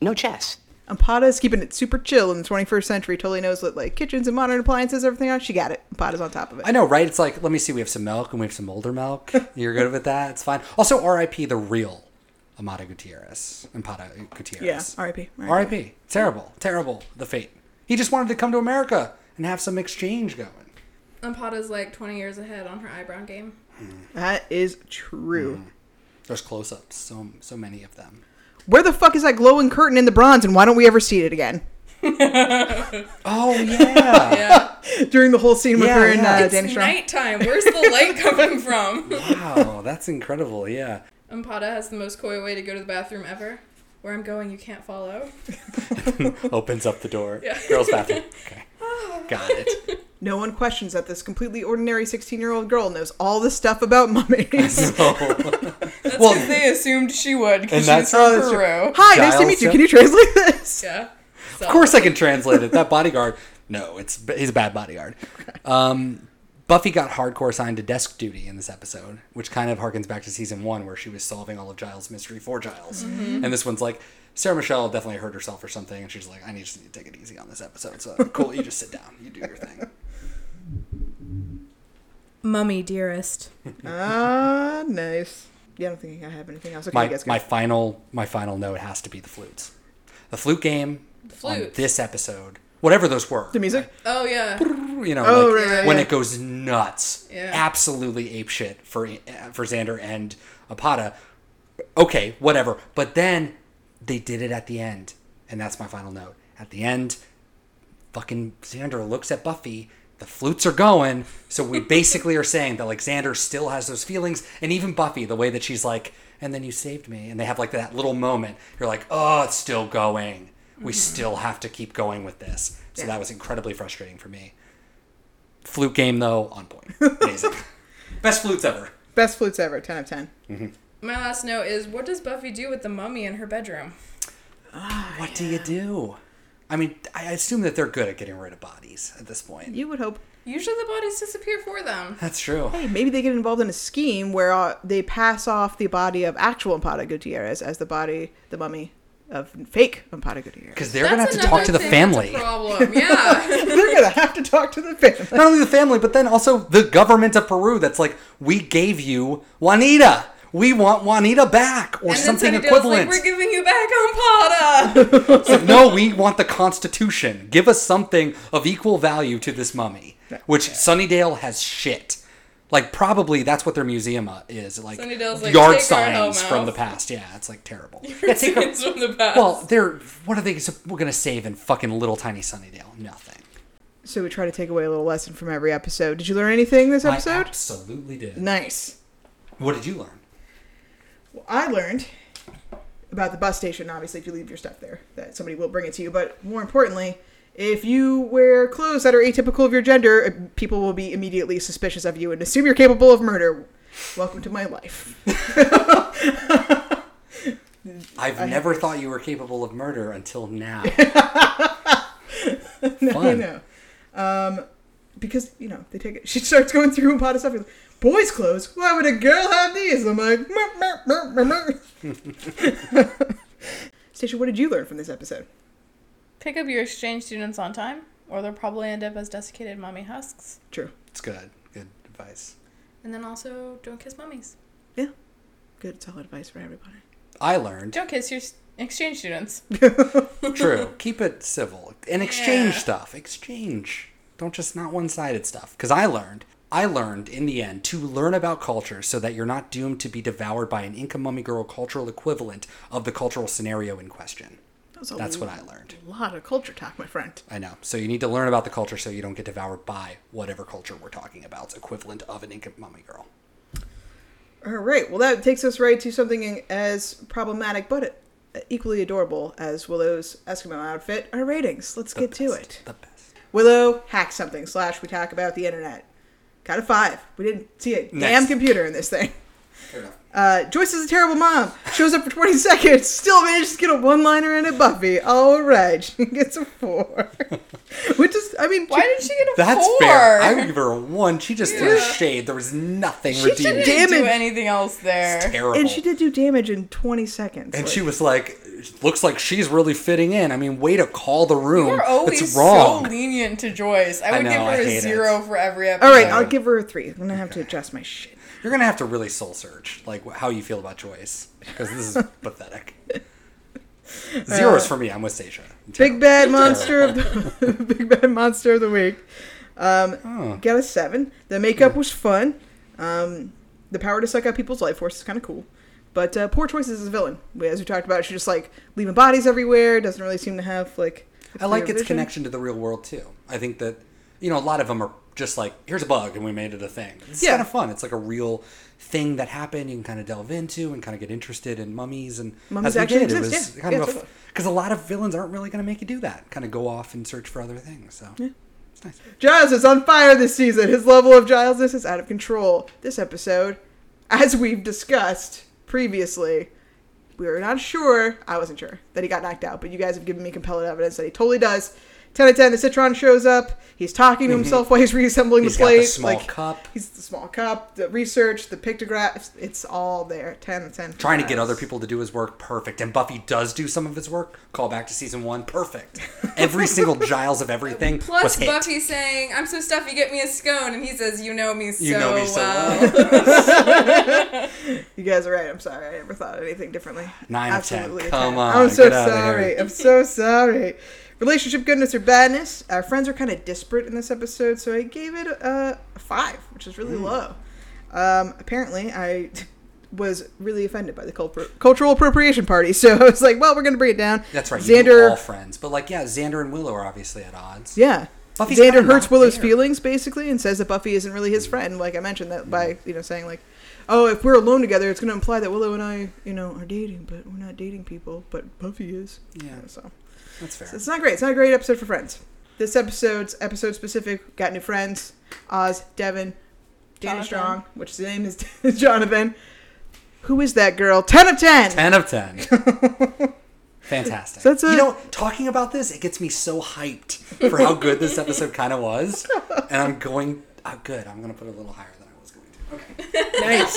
G: No chess.
A: Ampata's keeping it super chill in the 21st century. Totally knows what like kitchens and modern appliances, everything else. She got it. Ampata's on top of it.
C: I know, right? It's like, let me see, we have some milk and we have some older milk. [LAUGHS] You're good with that? It's fine. Also, R.I.P. the real Ampata Gutierrez. Ampata
A: yeah.
C: Gutierrez.
A: R.I.P.
C: R.I.P. Terrible. Terrible. The fate. He just wanted to come to America and have some exchange going.
F: Ampata's like 20 years ahead on her eyebrow game.
A: That is true. Hmm.
C: There's close-ups. So, so many of them.
A: Where the fuck is that glowing curtain in the bronze, and why don't we ever see it again? [LAUGHS]
C: Oh, yeah.
F: Yeah. [LAUGHS]
A: During the whole scene with
C: Yeah,
A: her and
C: yeah.
A: uh,
F: it's
A: Danny Strong.
F: nighttime. Where's the light coming [LAUGHS] from?
C: wow, that's incredible. Yeah.
F: Ampata has the most coy way to go to the bathroom ever. Where I'm going, you can't follow.
C: Opens up the door.
F: Yeah.
C: Girls' bathroom. Okay. Got it.
A: No one questions that this completely ordinary 16 year old girl knows all the stuff about [LAUGHS] mummies.
F: That's [LAUGHS]
C: Well-
F: 'cause they assumed she would because she's from
A: that's true.
F: Peru.
A: Hi, nice to meet you. Can you translate this? [LAUGHS]
F: Yeah.
C: Of course I can translate it. That bodyguard. No, it's he's a bad bodyguard. Um, Buffy got hardcore assigned to desk duty in this episode, which kind of harkens back to season one where she was solving all of Giles' mystery for Giles. And this one's like Sarah Michelle definitely hurt herself or something, and she's like, I need just need to take it easy on this episode. So cool, you just sit down, you do your thing.
F: Mummy dearest.
A: Ah, nice. Yeah, I don't think I have anything else. Okay,
C: My
A: you guys go.
C: my final my final note has to be the flutes. The flute game on this episode, whatever those were.
A: the music?
F: Oh yeah.
C: you know,
A: Oh,
C: like,
A: right, right,
C: when
A: yeah.
C: it goes nuts,
F: Yeah.
C: absolutely ape shit for for Xander and Ampata. Okay, whatever. But then they did it at the end, and that's my final note. At the end, fucking Xander looks at Buffy. The flutes are going, so we basically are saying that like Xander still has those feelings, and even Buffy, the way that she's like, and then you saved me, and they have like that little moment. You're like, oh, it's still going. We mm-hmm. still have to keep going with this. So that was incredibly frustrating for me. Flute game though, on point. Amazing. [LAUGHS] Best flutes ever.
A: Best flutes ever. 10 out of 10. Mm-hmm.
F: My last note is what does Buffy do with the mummy in her bedroom?
C: What do you do? I mean, I assume that they're good at getting rid of bodies at this point.
A: You would hope.
F: Usually the bodies disappear for them.
C: That's true.
A: Hey, maybe they get involved in a scheme where uh, they pass off the body of actual Ampata Gutierrez as the body, the mummy of fake Ampata Gutierrez.
C: Because they're gonna have to talk to the
F: another thing that's a
C: family.
F: Problem. [LAUGHS] Yeah.
A: They're gonna have to talk to the family.
C: Not only the family, but then also the government of Peru. That's like, we gave you Juanita. We want Juanita back, or
F: and
C: something
F: Sunnydale's
C: equivalent.
F: like, we're giving you back Ampata. [LAUGHS]
C: It's no, we want the Constitution. Give us something of equal value to this mummy, which Sunnydale has shit. Like probably that's what their museum uh, is. Like,
F: Sunnydale's like,
C: yard signs from the past. Yeah, it's like terrible. [LAUGHS] Yeah, take our-
F: from the past.
C: well, they're what are they? sup- We're gonna save in fucking little tiny Sunnydale? Nothing.
A: So we try to take away a little lesson from every episode. Did you learn anything this episode?
C: I
A: episode?
C: absolutely did.
A: Nice.
C: What did you learn?
A: Well, I learned about the bus station. Obviously, if you leave your stuff there, that somebody will bring it to you. But more importantly, if you wear clothes that are atypical of your gender, uh, people will be immediately suspicious of you and assume you're capable of murder. Welcome to my life. [LAUGHS]
C: I've never thought you were capable of murder until now. [LAUGHS] [LAUGHS]
A: no,
C: Fun.
A: no. Um, because you know they take it. She starts going through a pot of stuff. And, Boys' clothes? Why would a girl have these? I'm like, "Mer, mer, mer, mer, mer." [LAUGHS] Stacia, what did you learn from this episode?
F: Pick up your exchange students on time, or they'll probably end up as desiccated mommy husks.
A: True.
C: It's good. Good advice.
F: And then also, don't kiss mummies.
A: Yeah. Good, solid advice for everybody.
C: I learned.
F: Don't kiss your exchange students. [LAUGHS]
C: True. [LAUGHS] Keep it civil and exchange
F: Yeah.
C: stuff. Exchange. Don't just not one-sided stuff. Because I learned. I learned in the end to learn about culture so that you're not doomed to be devoured by an Inca mummy girl cultural equivalent of the cultural scenario in question.
A: That was a
C: That's what I learned.
A: A lot of culture talk, my friend.
C: I know. So you need to learn about the culture so you don't get devoured by whatever culture we're talking about. Equivalent of an Inca mummy girl.
A: All right. Well, that takes us right to something as problematic but equally adorable as Willow's Eskimo outfit. Our ratings. Let's get to it.
C: The best.
A: Willow hacks something. Slash, we talk about the internet. Got a five. We didn't see a damn computer in this thing.
C: Fair enough.
A: Uh, Joyce is a terrible mom. Shows up for 20 [LAUGHS] seconds. Still manages to get a one-liner in at Buffy. All right, she [LAUGHS] gets a four. [LAUGHS] Which is, I mean,
F: Why did she get a
C: That's
F: four?
C: fair. I would give her a one. She just threw shade. There was nothing
A: She
C: redeeming.
A: did
F: didn't do anything else there.
C: Terrible.
A: and she did do damage in 20 seconds.
C: And
A: Like,
C: she was like, looks like she's really fitting in. I mean, way to call the room.
F: You're always
C: It's wrong.
F: so lenient to Joyce. I
C: I
F: would
C: know,
F: give her
C: I
F: a
C: hate it.
F: zero for every episode.
A: All right, I'll give her a three. I'm gonna have to adjust my shit.
C: You're gonna have to really soul search, like how you feel about Joyce, because this is [LAUGHS] pathetic. Zeros for me. I'm with Stacia.
A: Big bad monster of the [LAUGHS] big bad monster of the week. Um, got a seven. The makeup was fun. Um, the power to suck out people's life force is kind of cool. But uh, poor choices as a villain. As we talked about, she's just like leaving bodies everywhere. Doesn't really seem to have like.
C: I like its
A: vision.
C: connection to the real world too. I think that you know a lot of them are just like here's a bug and we made it a thing. It's
A: Yeah.
C: kind of fun. It's like a real thing that happened. You can kind of delve into and kind of get interested in mummies and
A: Mummies
C: as we
A: actually
C: did, it was
A: yeah.
C: kind
A: Yeah,
C: of
A: totally.
C: because a lot of villains aren't really going to make you do that. Kind of go off and search for other things. So it's nice.
A: Giles is on fire this season. His level of Gilesness is out of control. This episode, as we've discussed previously, we were not sure. I wasn't sure that he got knocked out, but you guys have given me compelling evidence that he totally does. 10 out of 10, the Citron shows up. He's talking to mm-hmm. himself while he's reassembling
C: He's
A: the
C: got the
A: plate.
C: small
A: like,
C: cup.
A: He's the small cup, the research, the pictographs. It's all there. 10 out of 10.
C: Trying to get other people to do his work perfect, and Buffy does do some of his work. Call back to season one, perfect. Every [LAUGHS] single Giles of everything was
F: Plus,
C: hit.
F: Buffy saying, "I'm so stuffy, get me a scone," and he says, "You know me so
C: You know me so
F: well." [LAUGHS]
A: You guys are right. I'm sorry. I never thought anything differently.
C: Nine of 10.
A: Absolutely
C: Come
A: 10.
C: on,
A: I'm so
C: get outta
A: sorry.
C: here.
A: I'm so sorry. Relationship goodness or badness. Our friends are kind of disparate in this episode, so I gave it a, a five, which is
C: Mm.
A: really low. Um, apparently, I [LAUGHS] was really offended by the cultural appropriation party, [LAUGHS] so I was like, well, we're going to bring it down.
C: That's right.
A: Xander.
C: all friends, but like, yeah, Xander and Willow are obviously at odds.
A: Yeah.
C: Buffy's
A: Xander hurts Willow's
C: there.
A: feelings basically and says that Buffy isn't really his friend. Like I mentioned that by you know saying like, oh, if we're alone together, it's going to imply that Willow and I you know are dating, but we're not dating people. But Buffy is.
C: Yeah.
A: So
C: That's fair.
A: it's not great. It's not a great episode for friends. This episode's episode specific. Got new friends. Oz, Devin, Dana
F: Jonathan.
A: Strong, which his name is [LAUGHS] Jonathan. Who is that girl? Ten of ten.
C: 10 of 10. [LAUGHS] Fantastic.
A: So that's a-
C: you know, talking about this, it gets me so hyped for how good this episode kind of was. And I'm going, oh, good. I'm going to put it a little higher than I was going to. Okay. [LAUGHS]
A: Nice.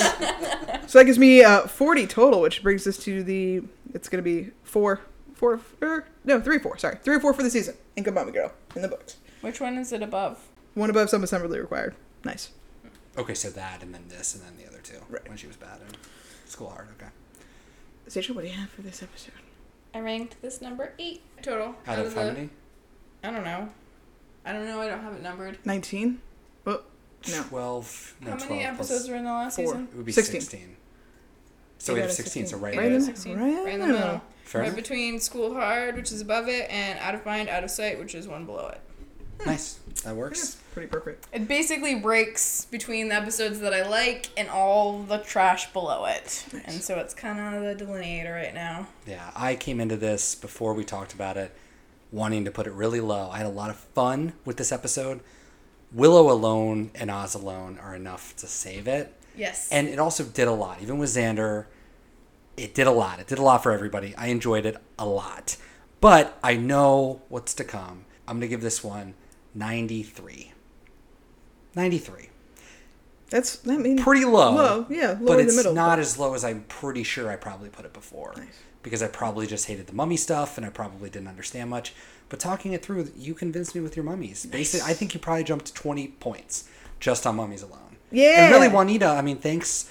A: so that gives me uh, 40 total, which brings us to the. It's going to be four, four, er, no, three, four. Sorry, three or four for the season. Inca Mummy Girl in the books.
F: Which one is it above?
A: One above, some assembly required. Nice.
C: Okay, so that, and then this, and then the other two.
A: Right.
C: When she was bad in school hard. Okay.
A: Sasha, what do you have for this episode?
F: I ranked this number eight total.
C: Out of how
F: the-
C: many?
F: I don't know. I don't know. I don't have it numbered.
A: 19. Well, No.
C: 12. No,
F: How
C: 12
F: many episodes were in the last
A: Four.
F: season?
C: It would be
A: 16.
C: 16. So we
A: out
C: have
A: of
C: 16, so right,
A: Right
C: in
A: in
C: the
A: the-
F: 16.
A: right
F: Right in the middle.
C: Fair
F: right between School Hard, which is above it, and Out of Mind, Out of Sight, which is one below it. Hmm.
C: Nice. That
A: That's
C: works.
A: pretty perfect.
F: It basically breaks between the episodes that I like and all the trash below it. And so it's kind of the delineator right now.
C: Yeah, I came into this before we talked about it, wanting to put it really low. I had a lot of fun with this episode. Willow alone and Oz alone are enough to save it.
F: Yes.
C: And it also did a lot. Even with Xander, it did a lot. It did a lot for everybody. I enjoyed it a lot. But I know what's to come. I'm going to give this one 93. 93.
A: That's I mean
C: Pretty low.
A: Low, yeah, lower
C: but
A: in
C: it's
A: the middle.
C: not as low as I'm pretty sure I probably put it before. Because I probably just hated the mummy stuff and I probably didn't understand much. But talking it through, you convinced me with your mummies. Basically, I think you probably jumped to 20 points just on mummies alone.
A: Yeah.
C: And really, Juanita, I mean, thanks,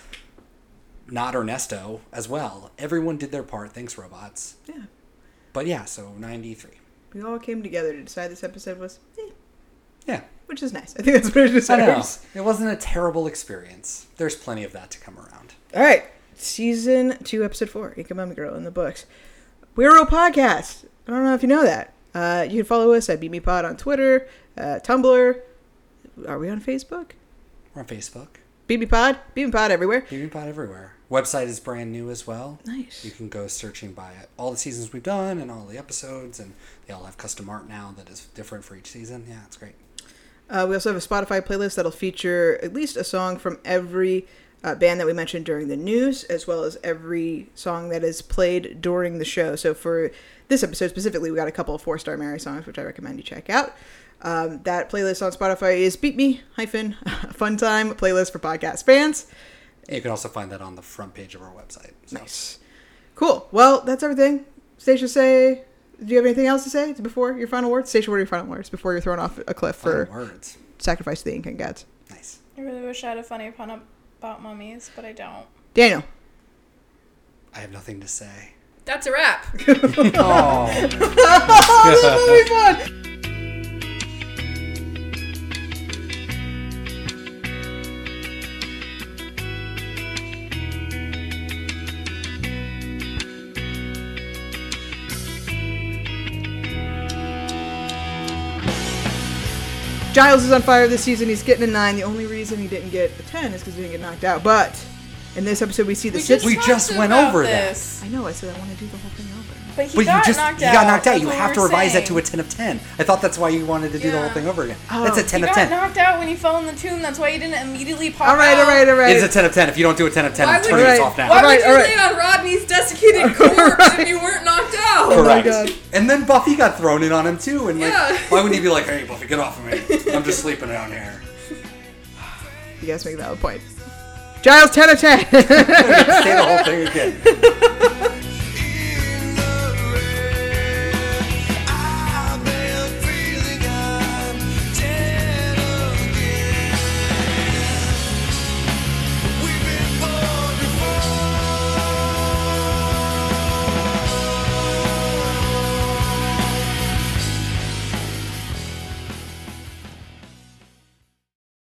C: not Ernesto as well. Everyone did their part. Thanks, robots.
A: Yeah.
C: But yeah, so 93.
A: We all came together to decide this episode was eh,
C: Yeah.
A: which is nice. I think that's what it
C: I know. It wasn't a terrible experience. There's plenty of that to come around.
A: All right, season two, episode four, Inca Mummy Girl in the books. We're a podcast. I don't know if you know that. Uh, you can follow us at Beat Me Pod on Twitter, uh, Tumblr. Are we on Facebook?
C: We're on Facebook.
A: Me Pod, Me Pod everywhere.
C: BB Pod everywhere. Website is brand new as well.
A: Nice.
C: You can go searching by it. all the seasons we've done and all the episodes, and they all have custom art now that is different for each season. Yeah, it's great.
A: Uh, we also have a Spotify playlist that'll feature at least a song from every uh, band that we mentioned during the news, as well as every song that is played during the show. So for this episode specifically, we got a couple of four star Mary songs, which I recommend you check out. Um, that playlist on Spotify is Beat Me hyphen [LAUGHS] Fun Time playlist for podcast fans.
C: You can also find that on the front page of our website. So.
A: Nice. Cool. Well, that's everything. Stacia, say, do you have anything else to say before your final words? Stacia, what are your final words before you're thrown off a cliff for
C: Final words.
A: sacrifice to the Incan gods?
C: Nice.
F: I really wish I had a funny pun about mummies, but I don't.
A: Daniel.
C: I have nothing to say.
F: That's a wrap. [LAUGHS] [LAUGHS]
A: Giles is on fire this season. He's getting a nine. The only reason he didn't get a ten is because he didn't get knocked out. But in this episode, we see the
F: We
A: sit-
F: just,
C: We just went
F: about
C: over that.
F: this.
A: I know. I said I want to do the whole thing over.
F: But he
C: But
F: got
C: you just
F: knocked
C: you
F: out.
C: got knocked out.
F: That's
C: You
F: what
C: have
F: we
C: to
F: were
C: revise that to a ten of ten. I thought that's why you wanted to do the whole
F: Yeah.
C: thing over again. Oh. that's a ten
F: You
C: of
F: got
C: ten.
F: knocked out when you fell in the tomb. That's why you didn't immediately pop
A: All right,
F: out.
A: all right, all right.
C: It is a ten of ten. If you don't do a ten of ten,
F: Why
C: I'm
F: would
C: turning
A: you-
C: this off now.
F: Why
A: All right,
F: would you
A: all right.
F: lay on Rodney's desiccated [LAUGHS] corpse if you weren't knocked out?
A: Oh my
C: Correct.
A: God.
C: And then Buffy got thrown in on him too. And like,
F: Yeah.
C: why wouldn't he be like, "Hey, Buffy, get off of me. [LAUGHS] I'm just sleeping down here."
A: You guys make that a valid point. Giles, ten of ten. [LAUGHS]
C: Say the whole thing again.